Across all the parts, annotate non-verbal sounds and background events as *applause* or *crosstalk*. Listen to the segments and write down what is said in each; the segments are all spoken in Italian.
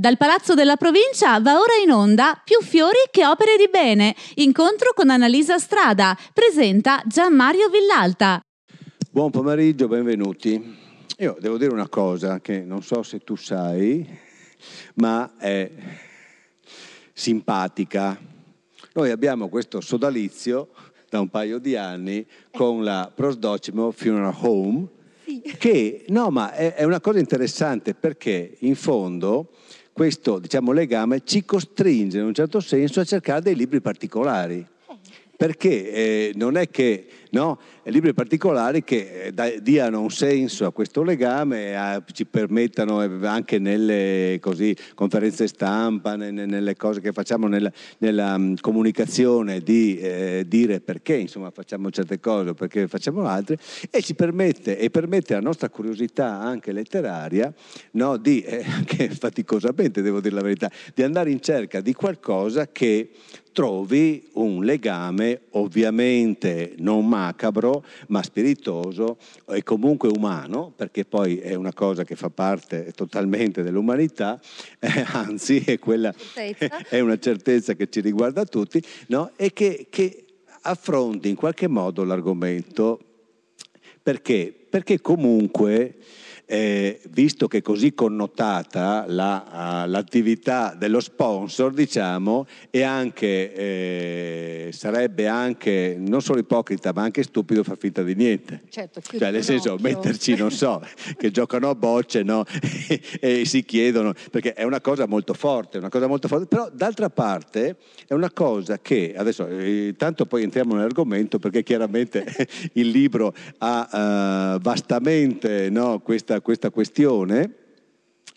Dal Palazzo della Provincia va ora in onda Più fiori che opere di bene. Incontro con Annalisa Strada. Presenta Gian Mario Villalta. Buon pomeriggio, benvenuti. Io devo dire una cosa che non so se tu sai, ma è simpatica. Noi abbiamo questo sodalizio da un paio di anni con la Prosdocimo Funeral Home, che no, ma è, è una cosa interessante perché in fondo questo diciamo, legame ci costringe in un certo senso a cercare dei libri particolari. Perché eh, non è che no, libri particolari che eh, diano un senso a questo legame, a, ci permettano eh, anche nelle così, conferenze stampa, nelle, cose che facciamo nella, nella um, comunicazione di eh, dire perché insomma, facciamo certe cose o perché facciamo altre e ci permette e permette alla nostra curiosità anche letteraria no, di, eh, *laughs* faticosamente devo dire la verità, di andare in cerca di qualcosa che trovi un legame ovviamente non macabro, ma spiritoso e comunque umano, perché poi è una cosa che fa parte totalmente dell'umanità, *laughs* eh, anzi è, quella, *laughs* è, una certezza che ci riguarda tutti, no? e che, che affronti in qualche modo l'argomento. Perché? Perché comunque eh, visto che è così connotata la, uh, l'attività dello sponsor, diciamo, e anche, eh, sarebbe anche non solo ipocrita, ma anche stupido far finta di niente. Certo, cioè, nel senso, occhio. metterci, non so, *laughs* che giocano a bocce no? e, *laughs* e, si chiedono, perché è una cosa molto forte, una cosa molto forte, però d'altra parte è una cosa che, adesso, eh, tanto poi entriamo nell'argomento, perché chiaramente *laughs* il libro ha uh, vastamente no, questa questa questione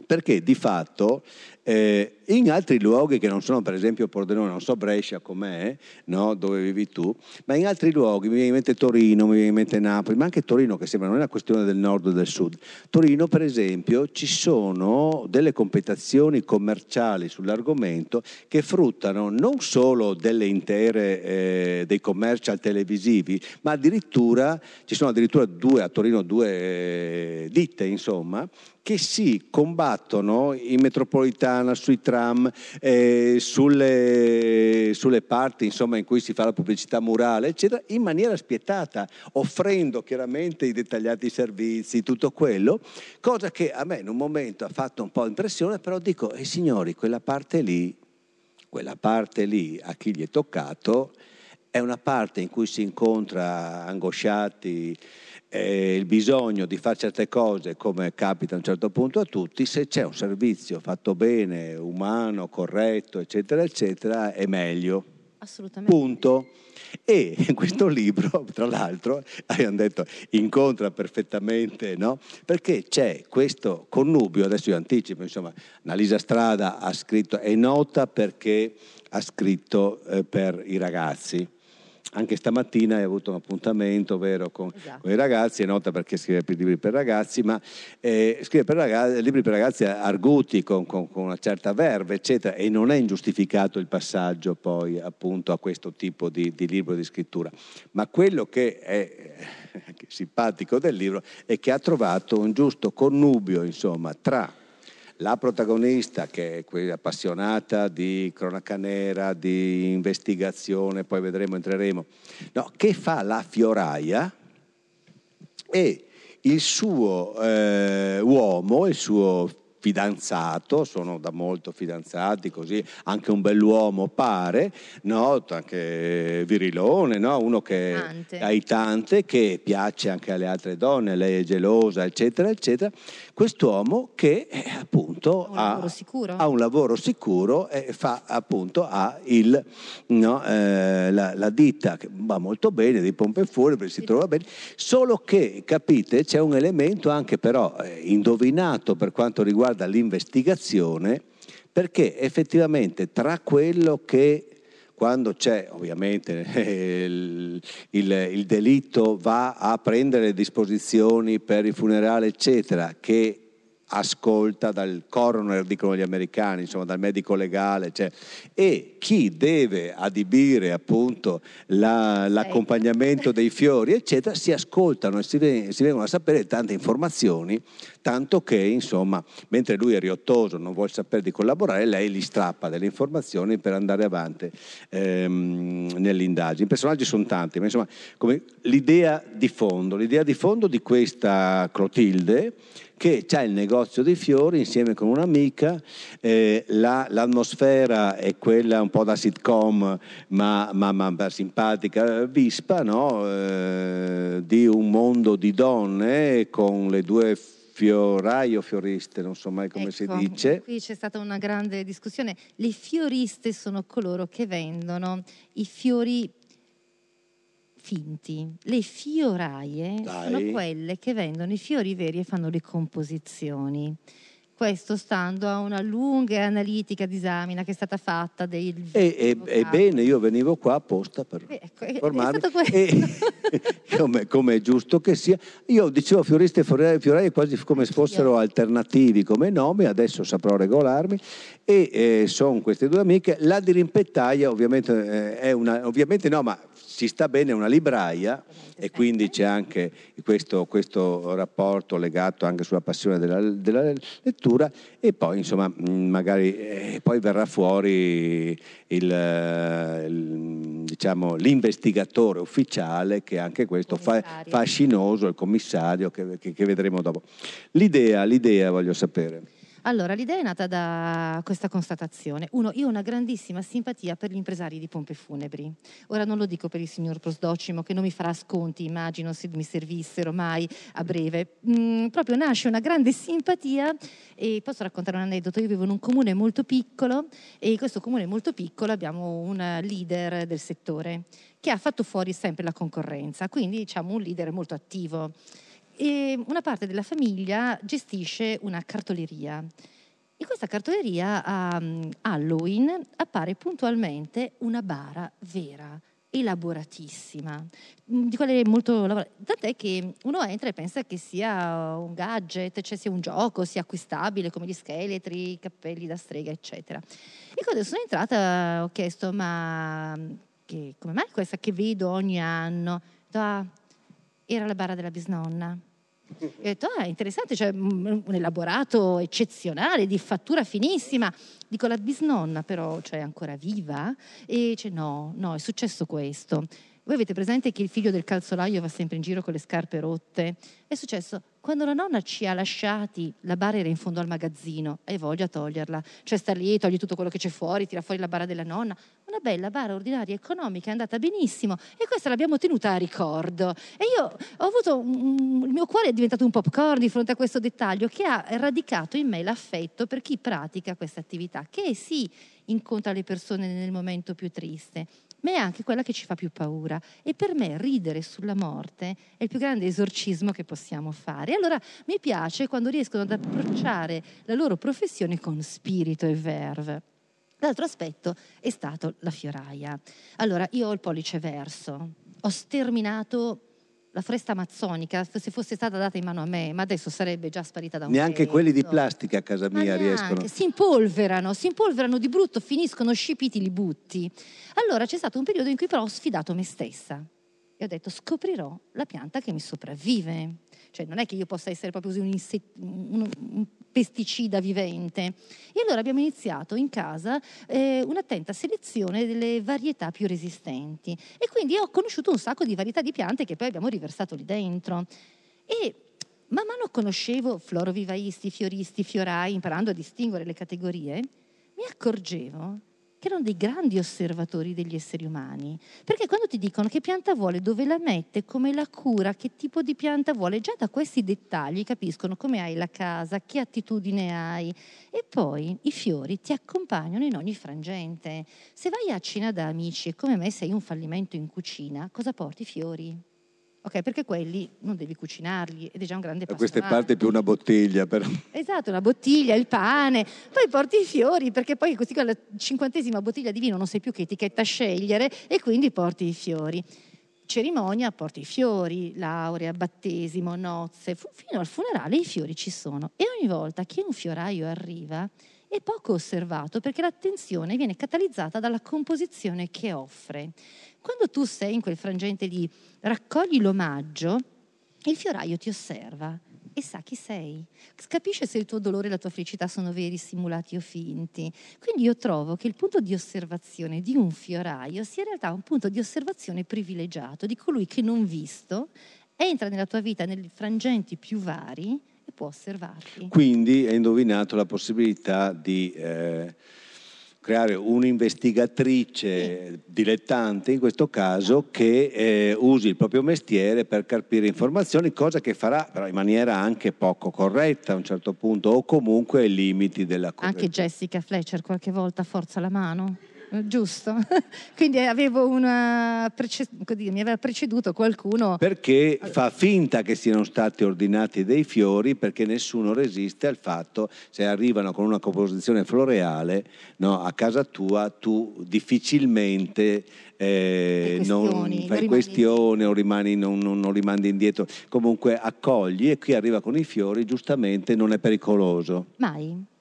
perché di fatto eh, in altri luoghi che non sono per esempio Pordenone, non so Brescia com'è, no? dove vivi tu, ma in altri luoghi, mi viene in mente Torino, mi viene in mente Napoli, ma anche Torino che sembra non è una questione del nord o del sud. Torino per esempio ci sono delle competizioni commerciali sull'argomento che fruttano non solo delle intere, eh, dei commercial televisivi, ma addirittura ci sono addirittura due, a Torino due eh, ditte insomma, che si combattono in metropolitana, sui tram, eh, sulle, sulle, parti insomma, in cui si fa la pubblicità murale, eccetera, in maniera spietata, offrendo chiaramente i dettagliati servizi, tutto quello, cosa che a me in un momento ha fatto un po' impressione, però dico, eh, signori, quella parte lì, quella parte lì, a chi gli è toccato, è una parte in cui si incontra angosciati, eh, il bisogno di fare certe cose come capita a un certo punto a tutti, se c'è un servizio fatto bene, umano, corretto, eccetera, eccetera, è meglio. Assolutamente. Punto. E in questo libro, tra l'altro, abbiamo detto, incontra perfettamente, no? Perché c'è questo connubio, adesso io anticipo, insomma, Annalisa Strada ha scritto, è nota perché ha scritto eh, per i ragazzi anche stamattina hai avuto un appuntamento vero, con, esatto. con, i ragazzi, è nota perché scrive libri per ragazzi, ma eh, scrive per ragazzi, libri per ragazzi arguti con, con, con, una certa verve, eccetera, e non è ingiustificato il passaggio poi appunto a questo tipo di, di libro di scrittura. Ma quello che è eh, simpatico del libro è che ha trovato un giusto connubio, insomma, tra la protagonista, che è appassionata di cronaca nera, di investigazione, poi vedremo, entreremo, no, che fa la fioraia e il suo eh, uomo, il suo fidanzato, sono da molto fidanzati, così anche un bell'uomo pare, no? anche virilone, no? uno che Tante. ha i tante, che piace anche alle altre donne, lei è gelosa, eccetera, eccetera. Quest'uomo che eh, appunto un ha, ha, un lavoro sicuro e fa appunto ha il, no, eh, la, la, ditta che va molto bene, dei pompe fuori, si trova bene, solo che capite c'è un elemento anche però eh, indovinato per quanto riguarda l'investigazione, perché effettivamente tra quello che quando c'è ovviamente *laughs* il, il, il, delitto va a prendere disposizioni per i funerali eccetera che ascolta dal coroner, dicono gli americani, insomma dal medico legale, cioè, e chi deve adibire appunto la, l'accompagnamento dei fiori, eccetera, si ascoltano e si, si vengono a sapere tante informazioni, tanto che insomma, mentre lui è riottoso, non vuole sapere di collaborare, lei gli strappa delle informazioni per andare avanti ehm, nell'indagine. I personaggi sono tanti, ma insomma, l'idea di fondo, l'idea di fondo di questa Clotilde che ha il negozio dei fiori insieme con un'amica, eh, la, l'atmosfera è quella un po' da sitcom ma, ma, ma simpatica, vispa, no? eh, di un mondo di donne con le due fiorai o fioriste, non so mai come ecco, si dice. Qui c'è stata una grande discussione. Le fioriste sono coloro che vendono i fiori finti. Le fioraie Dai. sono quelle che vendono i fiori veri e fanno le composizioni. Questo stando a una lunga e analitica disamina che è stata fatta del E, e, ebbene, io venivo qua apposta per ecco, è- è informarmi. E, *laughs* come, come è giusto che sia. Io dicevo fioriste e fiorai, fiorai quasi come se fossero alternativi come nomi, adesso saprò regolarmi. E eh, sono queste due amiche. La dirimpettaia, ovviamente, eh, è una. Ovviamente no, ma si sta bene, è una libraia e quindi c'è anche questo, questo rapporto legato anche sulla passione della, della lettura e poi insomma magari eh, poi verrà fuori il, eh, il, diciamo, l'investigatore ufficiale che anche questo fa, fascinoso, il commissario che, che- che vedremo dopo. L'idea, l'idea voglio sapere. Allora, l'idea è nata da questa constatazione. Uno, io ho una grandissima simpatia per gli impresari di pompe funebri. Ora non lo dico per il signor Prosdocimo, che non mi farà sconti, immagino, se mi servissero mai a breve. Mm, proprio nasce una grande simpatia e posso raccontare un aneddoto. Io vivo in un comune molto piccolo e in questo comune molto piccolo abbiamo un leader del settore che ha fatto fuori sempre la concorrenza, quindi diciamo un leader molto attivo. E una parte della famiglia gestisce una cartoleria. In questa cartoleria a mm, Halloween appare puntualmente una bara vera, elaboratissima, mm, di quelle molto Tant'è che uno entra e pensa che sia un gadget, cioè sia un gioco, sia acquistabile come gli scheletri, i cappelli da strega, eccetera. E quando sono entrata ho chiesto: ma mm, che- come mai questa che vedo ogni anno? "Ah, era la bara della bisnonna. E ho detto, ah, interessante, cioè mm, un elaborato eccezionale, di fattura finissima. Dico, la bisnonna però, cioè, è ancora viva? E dice, no, no, è successo questo. Voi avete presente che il figlio del calzolaio va sempre in giro con le scarpe rotte? È successo quando la nonna ci ha lasciati, la bara era in fondo al magazzino, hai voglia toglierla. Cioè sta lì, togli tutto quello che c'è fuori, tira fuori la bara della nonna. Una bella bara ordinaria, economica, è andata benissimo e questa l'abbiamo tenuta a ricordo. E io ho avuto, un- il mio cuore è diventato un popcorn di fronte a questo dettaglio che ha radicato in me l'affetto per chi pratica questa attività, che sì incontra le persone nel momento più triste, ma è anche quella che ci fa più paura. E per me ridere sulla morte è il più grande esorcismo che possiamo fare. E allora mi piace quando riescono ad approcciare la loro professione con spirito e verve. L'altro aspetto è stato la fioraia. Allora, io ho il pollice verso, ho sterminato la foresta amazzonica, se fosse stata data in mano a me, ma adesso sarebbe già sparita da un Neanche quelli di plastica a casa mia neanche, riescono. Si impolverano, si impolverano di brutto, finiscono scipiti, li butti. Allora c'è stato un periodo in cui però ho sfidato me stessa ho detto scoprirò la pianta che mi sopravvive. Cioè non è che io possa essere proprio un, inset- un pesticida vivente. E allora abbiamo iniziato in casa eh, un'attenta selezione delle varietà più resistenti. E quindi ho conosciuto un sacco di varietà di piante che poi abbiamo riversato lì dentro. E man mano conoscevo florovivaisti, fioristi, fiorai, imparando a distinguere le categorie, mi accorgevo che erano dei grandi osservatori degli esseri umani. Perché quando ti dicono che pianta vuole, dove la mette, come la cura, che tipo di pianta vuole, già da questi dettagli capiscono come hai la casa, che attitudine hai. E poi i fiori ti accompagnano in ogni frangente. Se vai a cena da amici e come me sei un fallimento in cucina, cosa porti? Fiori. Ok, perché quelli non devi cucinarli ed è già un grande Da passo queste avanti. parti più una bottiglia, però. Esatto, una bottiglia, il pane, poi porti i fiori perché poi così con la cinquantesima bottiglia di vino non sai più che etichetta scegliere e quindi porti i fiori. cerimonia porti i fiori, laurea, battesimo, nozze, fino al funerale i fiori ci sono. E ogni volta che un fioraio arriva è poco osservato perché l'attenzione viene catalizzata dalla composizione che offre. Quando tu sei in quel frangente lì, raccogli l'omaggio, il fioraio ti osserva e sa chi sei, capisce se il tuo dolore e la tua felicità sono veri, simulati o finti. Quindi io trovo che il punto di osservazione di un fioraio sia in realtà un punto di osservazione privilegiato di colui che non visto entra nella tua vita nei frangenti più vari e può osservarti. Quindi hai indovinato la possibilità di... Eh creare un'investigatrice dilettante in questo caso che eh, usi il proprio mestiere per carpire informazioni, cosa che farà però in maniera anche poco corretta a un certo punto o comunque ai limiti della correttezza. Anche Jessica Fletcher qualche volta forza la mano giusto? *laughs* Quindi una prece- mi aveva preceduto qualcuno. Perché fa finta che siano stati ordinati dei fiori perché nessuno resiste al fatto se arrivano con una composizione floreale no, a casa tua tu difficilmente eh, non fai questione o rimani, non, non, non rimandi indietro, comunque accogli e qui arriva con i fiori, giustamente non è pericoloso. Mai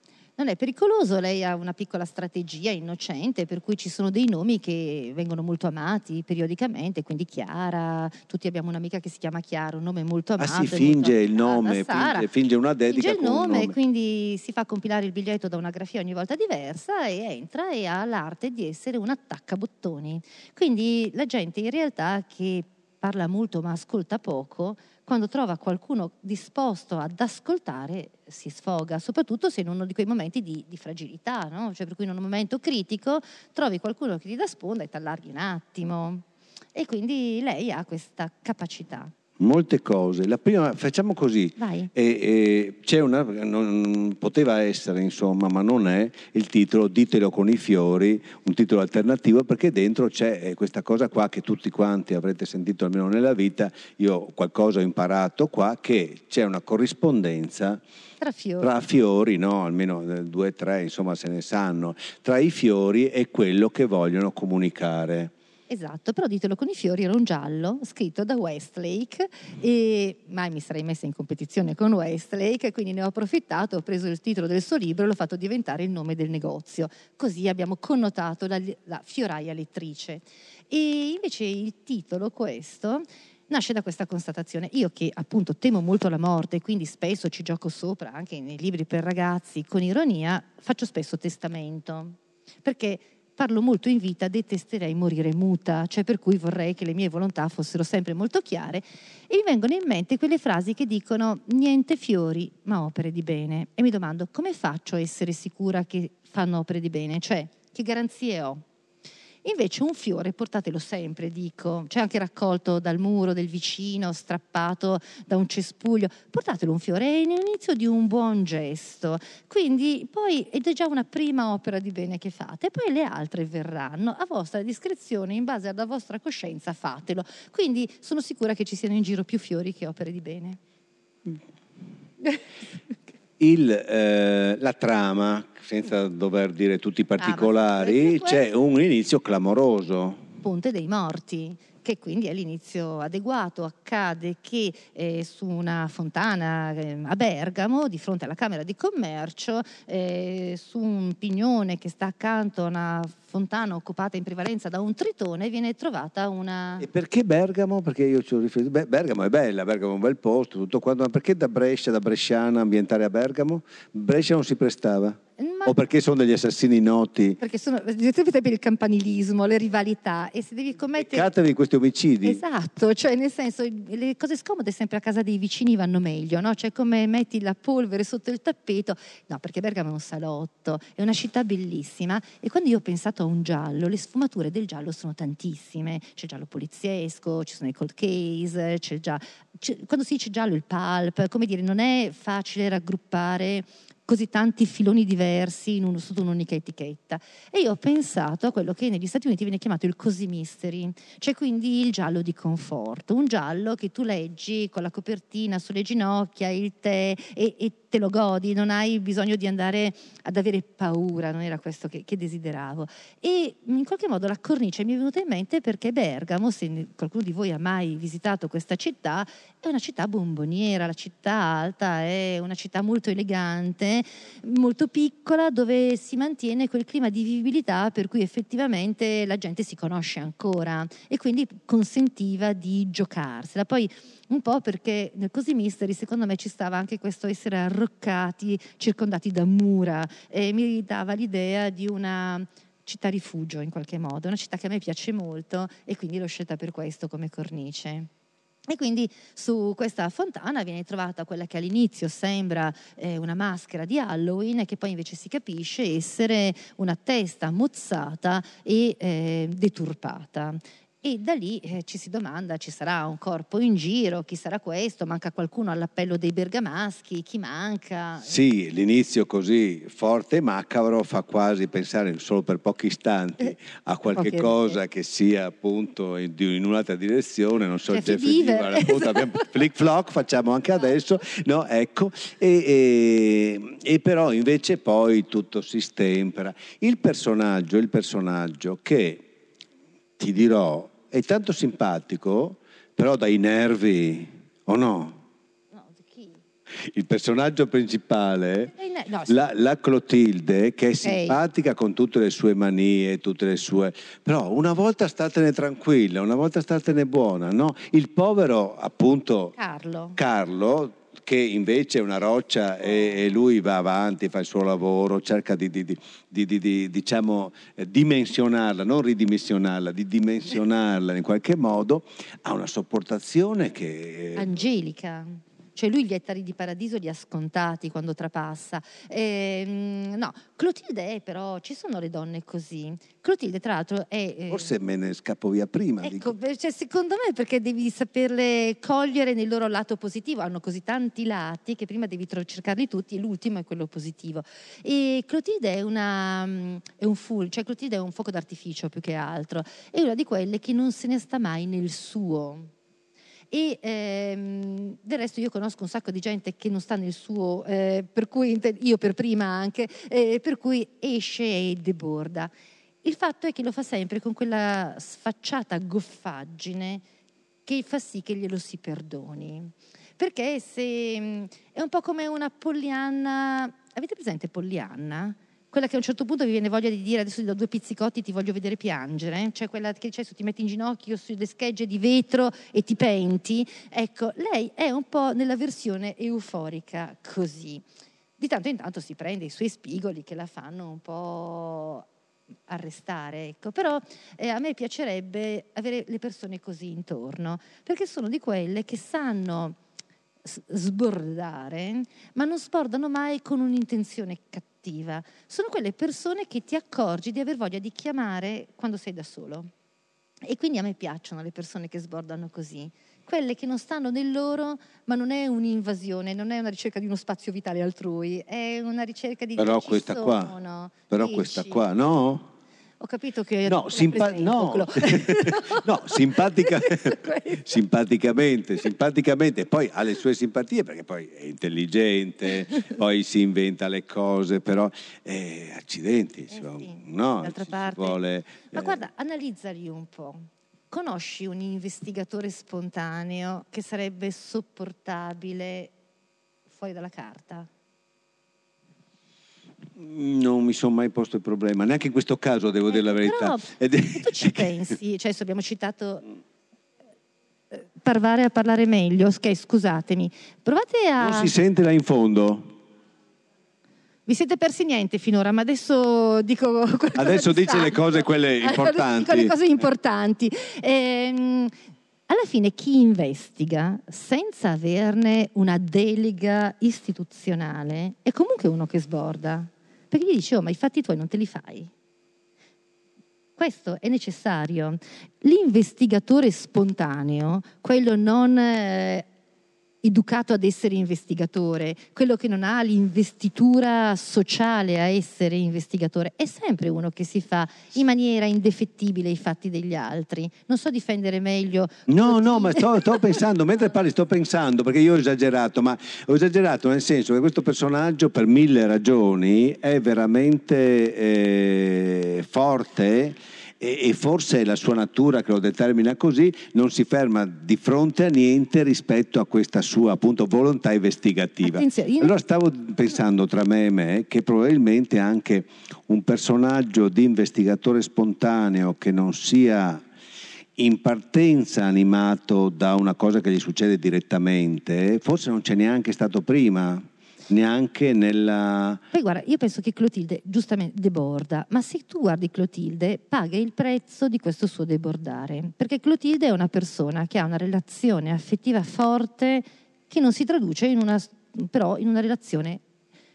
non è pericoloso, lei ha una piccola strategia innocente per cui ci sono dei nomi che vengono molto amati periodicamente, quindi Chiara, tutti abbiamo un'amica che si chiama Chiara, un nome molto amato. Ah si finge il nome, finge, finge, una dedica finge il nome, nome, quindi si fa compilare il biglietto da una grafia ogni volta diversa e entra e ha l'arte di essere un attaccabottoni. Quindi la gente in realtà che parla molto ma ascolta poco, quando trova qualcuno disposto ad ascoltare si sfoga, soprattutto se in uno di quei momenti di, di fragilità, no? cioè per cui in un momento critico trovi qualcuno che ti dà sponda e ti allarghi un attimo. E quindi lei ha questa capacità molte cose. La prima, facciamo così, e, e c'è una, non, poteva essere insomma, ma non è il titolo Ditelo con i fiori, un titolo alternativo perché dentro c'è eh, questa cosa qua che tutti quanti avrete sentito almeno nella vita, io qualcosa ho imparato qua, che c'è una corrispondenza tra fiori, tra fiori no? almeno eh, due o tre insomma se ne sanno, tra i fiori e quello che vogliono comunicare. Esatto, però ditelo con i fiori era un giallo scritto da Westlake e mai mi sarei messa in competizione con Westlake, quindi ne ho approfittato, ho preso il titolo del suo libro e l'ho fatto diventare il nome del negozio. Così abbiamo connotato la, la fioraia lettrice. E invece il titolo questo nasce da questa constatazione. Io che appunto temo molto la morte, quindi spesso ci gioco sopra, anche nei libri per ragazzi, con ironia, faccio spesso testamento. Perché parlo molto in vita, detesterei morire muta, cioè per cui vorrei che le mie volontà fossero sempre molto chiare e mi vengono in mente quelle frasi che dicono niente fiori, ma opere di bene. E mi domando come faccio a essere sicura che fanno opere di bene? Cioè, che garanzie ho? Invece un fiore portatelo sempre, dico, c'è anche raccolto dal muro del vicino, strappato da un cespuglio, portatelo un fiore, è l'inizio di un buon gesto. Quindi poi ed è già una prima opera di bene che fate, poi le altre verranno a vostra discrezione, in base alla vostra coscienza fatelo. Quindi sono sicura che ci siano in giro più fiori che opere di bene. *laughs* Il, eh, la trama senza dover dire tutti i ah, particolari, ah, c'è un inizio clamoroso. Ponte dei Morti che quindi è l'inizio adeguato. Accade che eh, su una fontana eh, a Bergamo, di fronte alla Camera di Commercio, eh, su un pignone che sta accanto a una fontana occupata in prevalenza da un tritone, viene trovata una... E perché Bergamo? Perché io ci ho riferito... Beh, Bergamo è bella, Bergamo è un bel posto, tutto quanto, ma perché da Brescia, da Bresciana, ambientare a Bergamo? Brescia non si prestava? Ma o perché sono degli assassini noti? Perché sono per il campanilismo, le rivalità e se devi commettere... Peccatevi questi omicidi. Esatto, cioè nel senso le cose scomode sempre a casa dei vicini vanno meglio, no? Cioè come metti la polvere sotto il tappeto, no perché Bergamo è un salotto, è una città bellissima e quando io ho pensato a un giallo, le sfumature del giallo sono tantissime, c'è il giallo poliziesco, ci sono i cold case, c'è già... C'è, quando si dice giallo il pulp, come dire, non è facile raggruppare così tanti filoni diversi un, sotto un'unica etichetta. E io ho pensato a quello che negli Stati Uniti viene chiamato il cozy mystery, cioè quindi il giallo di conforto, un giallo che tu leggi con la copertina sulle ginocchia, il tè e, e te lo godi, non hai bisogno di andare ad avere paura, non era questo che, che, desideravo. E in qualche modo la cornice mi è venuta in mente perché Bergamo, se qualcuno di voi ha mai visitato questa città, è una città bomboniera, la città alta è una città molto elegante, molto piccola, dove si mantiene quel clima di vivibilità per cui effettivamente la gente si conosce ancora e quindi consentiva di giocarsela. Poi un po' perché nel Così Mystery secondo me ci stava anche questo essere arroccati, circondati da mura e mi dava l'idea di una città rifugio in qualche modo, una città che a me piace molto e quindi l'ho scelta per questo come cornice. E quindi su questa fontana viene trovata quella che all'inizio sembra eh, una maschera di Halloween e che poi invece si capisce essere una testa mozzata e eh, deturpata. E da lì eh, ci si domanda, ci sarà un corpo in giro, chi sarà questo? Manca qualcuno all'appello dei bergamaschi? Chi manca? Sì, l'inizio così forte e macabro fa quasi pensare solo per pochi istanti eh, a qualche cosa che sia appunto in, in un'altra direzione, non so, Jeff Diver, appunto, *laughs* abbiamo flick flock, facciamo anche adesso, no, ecco, e, e, e però invece poi tutto si stempera. Il personaggio, il personaggio che ti dirò è tanto simpatico, però dai nervi, o no? il personaggio principale, no, sì. la, la, Clotilde, che è simpatica con tutte le sue manie, tutte le sue... però una volta statene tranquilla, una volta statene buona, no? Il povero, appunto, Carlo, Carlo che invece è una roccia e, e, lui va avanti, fa il suo lavoro, cerca di, di, di, di diciamo, eh, dimensionarla, non ridimensionarla, di dimensionarla in qualche modo, ha una sopportazione che... Angelica cioè lui gli ettari di paradiso li ha scontati quando trapassa. E, ehm, no, Clotilde è però, ci sono le donne così. Clotilde tra l'altro è... Eh, Forse me ne scappo via prima. Ecco, cioè, secondo me perché devi saperle cogliere nel loro lato positivo, hanno così tanti lati che prima devi cercarli tutti e l'ultimo è quello positivo. E Clotilde è, una, mm, è un full, cioè Clotilde è un fuoco d'artificio più che altro, è una di quelle che non se ne sta mai nel suo e ehm, del resto io conosco un sacco di gente che non sta nel suo, eh, per cui io per prima anche, eh, per cui esce e deborda. Il fatto è che lo fa sempre con quella sfacciata goffaggine che fa sì che glielo si perdoni. Perché se, è un po' come una Pollyanna, avete presente Pollyanna? Quella che a un certo punto vi viene voglia di dire adesso ti do due pizzicotti ti voglio vedere piangere, cioè quella che adesso ti metti in ginocchio sulle schegge di vetro e ti penti, ecco, lei è un po' nella versione euforica così. Di tanto in tanto si prende i suoi spigoli che la fanno un po' arrestare, ecco. però eh, a me piacerebbe avere le persone così intorno, perché sono di quelle che sanno sbordare, ma non sbordano mai con un'intenzione cattiva attiva, sono quelle persone che ti accorgi di aver voglia di chiamare quando sei da solo. E quindi a me piacciono le persone che sbordano così, quelle che non stanno nel loro, ma non è un'invasione, non è una ricerca di uno spazio vitale altrui, è una ricerca di... Però questa sono, qua, però questa qua, no? Ho capito che no, simpa- no. *laughs* no simpatica- *laughs* simpaticamente, simpaticamente, poi ha le sue simpatie perché poi è intelligente, *laughs* poi si inventa le cose, però eh, accidenti, eh sì, no, d'altra parte. Vuole, Ma eh. guarda, analizzali un po'. Conosci un investigatore spontaneo che sarebbe sopportabile fuori dalla carta? Non mi sono mai posto il problema, neanche in questo caso devo eh, dire la verità. Però, *laughs* tu ci *laughs* pensi, cioè abbiamo citato eh, Parvare a parlare meglio, ok, scusatemi. Provate a... Non si sente là in fondo? Vi siete persi niente finora, ma adesso dico... Adesso dice le cose quelle importanti. *laughs* Dico le cose importanti. Ehm, alla fine chi investiga senza averne una delega istituzionale è comunque uno che sborda perché gli dice, oh, ma i fatti tuoi non te li fai. Questo è necessario. L'investigatore spontaneo, quello non eh, educato ad essere investigatore, quello che non ha l'investitura sociale a essere investigatore, è sempre uno che si fa in maniera indefettibile i fatti degli altri. Non so difendere meglio. No, no, ma sto, sto pensando, mentre parli sto pensando, perché io ho esagerato, ma ho esagerato nel senso che questo personaggio per mille ragioni è veramente eh, forte e, forse è la sua natura che lo determina così, non si ferma di fronte a niente rispetto a questa sua appunto volontà investigativa. Allora stavo pensando tra me e me che probabilmente anche un personaggio di investigatore spontaneo che non sia in partenza animato da una cosa che gli succede direttamente, forse non c'è neanche stato prima neanche nella... Poi guarda, io penso che Clotilde giustamente deborda, ma se tu guardi Clotilde paga il prezzo di questo suo debordare, perché Clotilde è una persona che ha una relazione affettiva forte che non si traduce in una, però in una relazione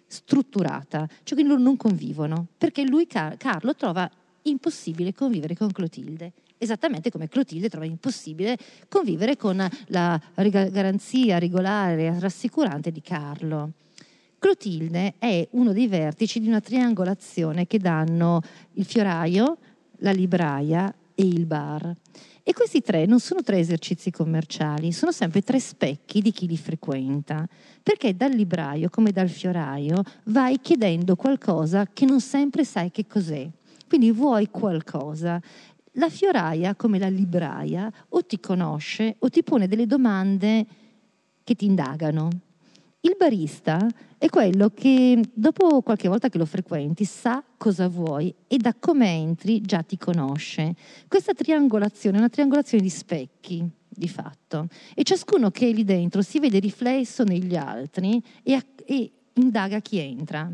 strutturata, cioè quindi loro non convivono, perché lui, Carlo, trova impossibile convivere con Clotilde esattamente come Clotilde trova impossibile convivere con la garanzia regolare, rassicurante di Carlo. Clotilde è uno dei vertici di una triangolazione che danno il fioraio, la libraia e il bar. E questi tre non sono tre esercizi commerciali, sono sempre tre specchi di chi li frequenta, perché dal libraio come dal fioraio vai chiedendo qualcosa che non sempre sai che cos'è. Quindi vuoi qualcosa. La fioraia, come la libraia, o ti conosce o ti pone delle domande che ti indagano. Il barista è quello che dopo qualche volta che lo frequenti sa cosa vuoi e da come entri già ti conosce. Questa triangolazione è una triangolazione di specchi, di fatto, e ciascuno che è lì dentro si vede riflesso negli altri e, e indaga chi entra.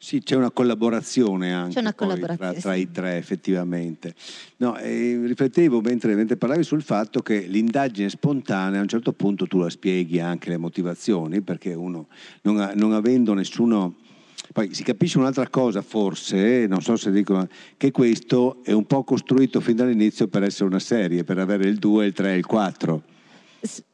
Sì, c'è una collaborazione anche una collaborazione, tra, tra i tre effettivamente. No, riflettevo mentre, mentre, parlavi sul fatto che l'indagine spontanea a un certo punto tu la spieghi anche le motivazioni perché uno non, non avendo nessuno... Poi si capisce un'altra cosa forse, non so se dicono, che questo è un po' costruito fin dall'inizio per essere una serie, per avere il 2, il 3 e il 4.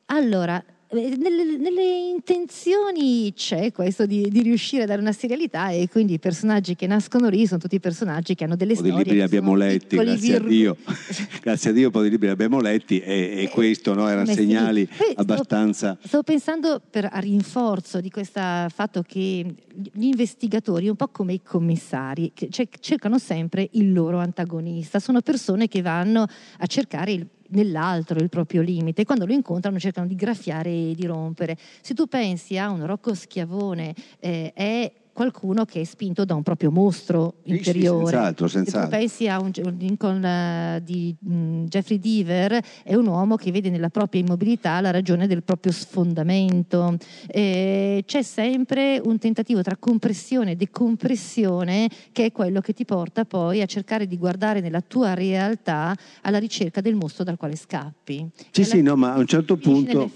Allora, eh, nelle, nelle, intenzioni c'è questo di, di, riuscire a dare una serialità e quindi i personaggi che nascono lì sono tutti personaggi che hanno delle storie. Un po' di libri li abbiamo letti, grazie vir- a Dio. *laughs* grazie a Dio un po' di libri li abbiamo letti e, e questo no, erano segnali abbastanza... Stavo, stavo, pensando per, a rinforzo di questo fatto che gli investigatori, un po' come i commissari, cioè, cercano sempre il loro antagonista, sono persone che vanno a cercare il nell'altro il proprio limite e quando lo incontrano cercano di graffiare e di rompere. Se tu pensi a un Rocco Schiavone, eh, è qualcuno che è spinto da un proprio mostro interiore. Sì, senz'altro, senz'altro. Se tu pensi a un Lincoln uh, di um, Jeffrey Deaver, è un uomo che vede nella propria immobilità la ragione del proprio sfondamento. Eh, c'è sempre un tentativo tra compressione e decompressione che è quello che ti porta poi a cercare di guardare nella tua realtà alla ricerca del mostro dal quale scappi. Sì, sì, no, ma a un certo punto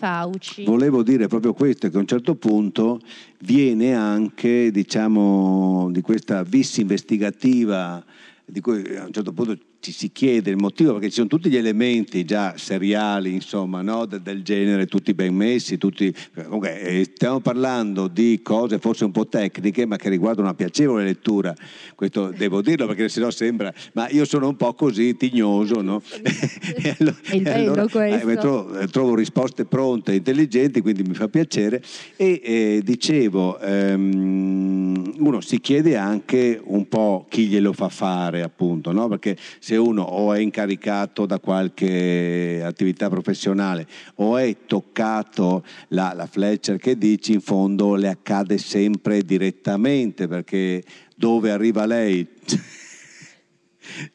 volevo dire proprio questo, che a un certo punto viene anche diciamo, di questa vis investigativa di cui a un certo punto ci si chiede il motivo, perché ci sono tutti gli elementi già seriali, insomma, no? De, del genere, tutti ben messi, tutti... Comunque, eh, stiamo parlando di cose forse un po' tecniche, ma che riguardano una piacevole lettura, questo devo dirlo perché sennò sembra, ma io sono un po' così tignoso, no? *laughs* *laughs* e allora, il bello allora. Eh, trovo, trovo, risposte pronte, intelligenti, quindi mi fa piacere. E eh, dicevo, ehm, uno si chiede anche un po' chi glielo fa fare, appunto, no? Perché se uno o è incaricato da qualche attività professionale o è toccato la, la Fletcher che dici, in fondo le accade sempre direttamente perché dove arriva lei *laughs*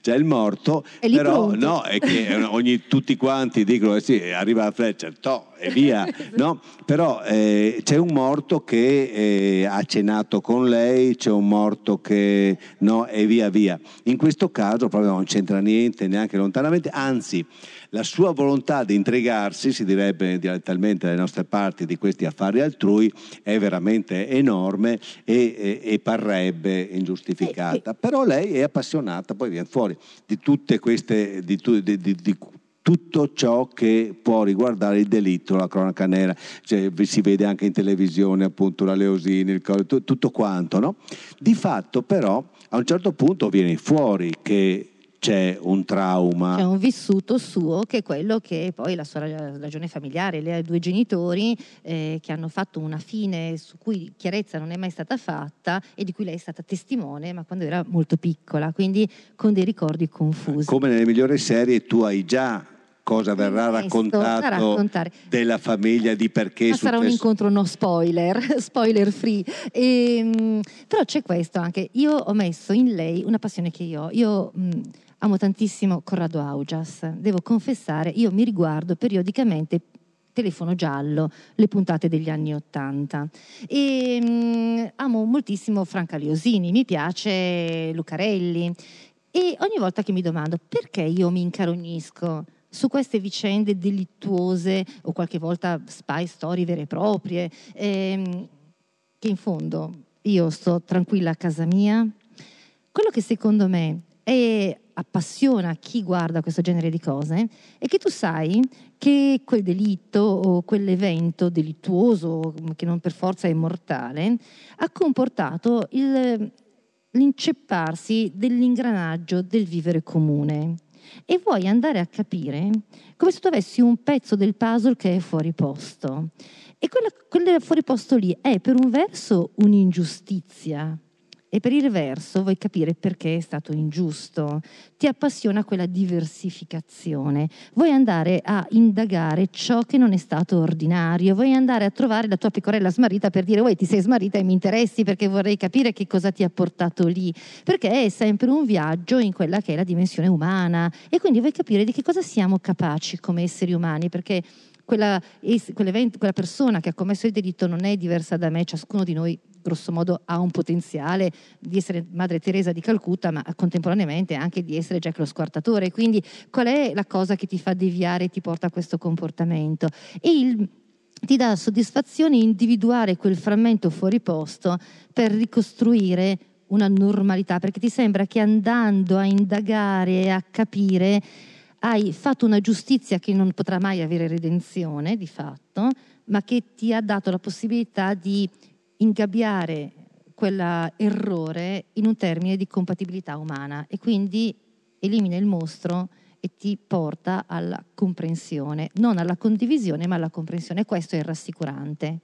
c'è il morto, però pronto. no, è che ogni, tutti quanti dicono eh sì, arriva la Fletcher, to, e via, *laughs* no? Però eh, c'è un morto che eh, ha cenato con lei, c'è un morto che no, e via via. In questo caso proprio non c'entra niente, neanche lontanamente, anzi la sua volontà di intrigarsi, si direbbe dialettalmente dalle nostre parti, di questi affari altrui è veramente enorme e, e, e parrebbe ingiustificata. Però lei è appassionata, poi viene fuori, di tutte queste, di, di, di, tutto ciò che può riguardare il delitto, la cronaca nera, cioè, si vede anche in televisione appunto la Leosini, tutto quanto. No? Di fatto però a un certo punto viene fuori che c'è un trauma. C'è un vissuto suo che è quello che poi la sua ragione familiare, lei ha due genitori eh, che hanno fatto una fine su cui chiarezza non è mai stata fatta e di cui lei è stata testimone, ma quando era molto piccola, quindi con dei ricordi confusi. Come nelle migliori serie tu hai già cosa verrà raccontato della famiglia di perché Ma sarà un incontro no spoiler, *laughs* spoiler free. E, ehm, però c'è questo anche, io ho messo in lei una passione che io ho. Io mh, amo tantissimo Corrado Augias, devo confessare, io mi riguardo periodicamente Telefono giallo, le puntate degli anni Ottanta. E mh, amo moltissimo Franca Liosini, mi piace Lucarelli. E ogni volta che mi domando perché io mi incarognisco su queste vicende delittuose o qualche volta spy storie vere e proprie, ehm, che in fondo io sto tranquilla a casa mia. Quello che secondo me è, appassiona chi guarda questo genere di cose è che tu sai che quel delitto o quell'evento delittuoso, che non per forza è mortale, ha comportato il, l'incepparsi dell'ingranaggio del vivere comune e vuoi andare a capire come se tu avessi un pezzo del puzzle che è fuori posto. E quella fuori posto lì è per un verso un'ingiustizia, e per il verso vuoi capire perché è stato ingiusto, ti appassiona quella diversificazione, vuoi andare a indagare ciò che non è stato ordinario, vuoi andare a trovare la tua pecorella smarrita per dire, uè ti sei smarrita e mi interessi perché vorrei capire che cosa ti ha portato lì, perché è sempre un viaggio in quella che è la dimensione umana. E quindi vuoi capire di che cosa siamo capaci come esseri umani, perché quella, quella persona che ha commesso il delitto non è diversa da me, ciascuno di noi grosso modo ha un potenziale di essere Madre Teresa di Calcutta, ma contemporaneamente anche di essere Jack lo squartatore. Quindi qual è la cosa che ti fa deviare e ti porta a questo comportamento? E il, ti dà soddisfazione individuare quel frammento fuori posto per ricostruire una normalità, perché ti sembra che andando a indagare e a capire hai fatto una giustizia che non potrà mai avere redenzione di fatto, ma che ti ha dato la possibilità di ingabbiare quell'errore in un termine di compatibilità umana e quindi elimina il mostro e ti porta alla comprensione, non alla condivisione ma alla comprensione. Questo è rassicurante.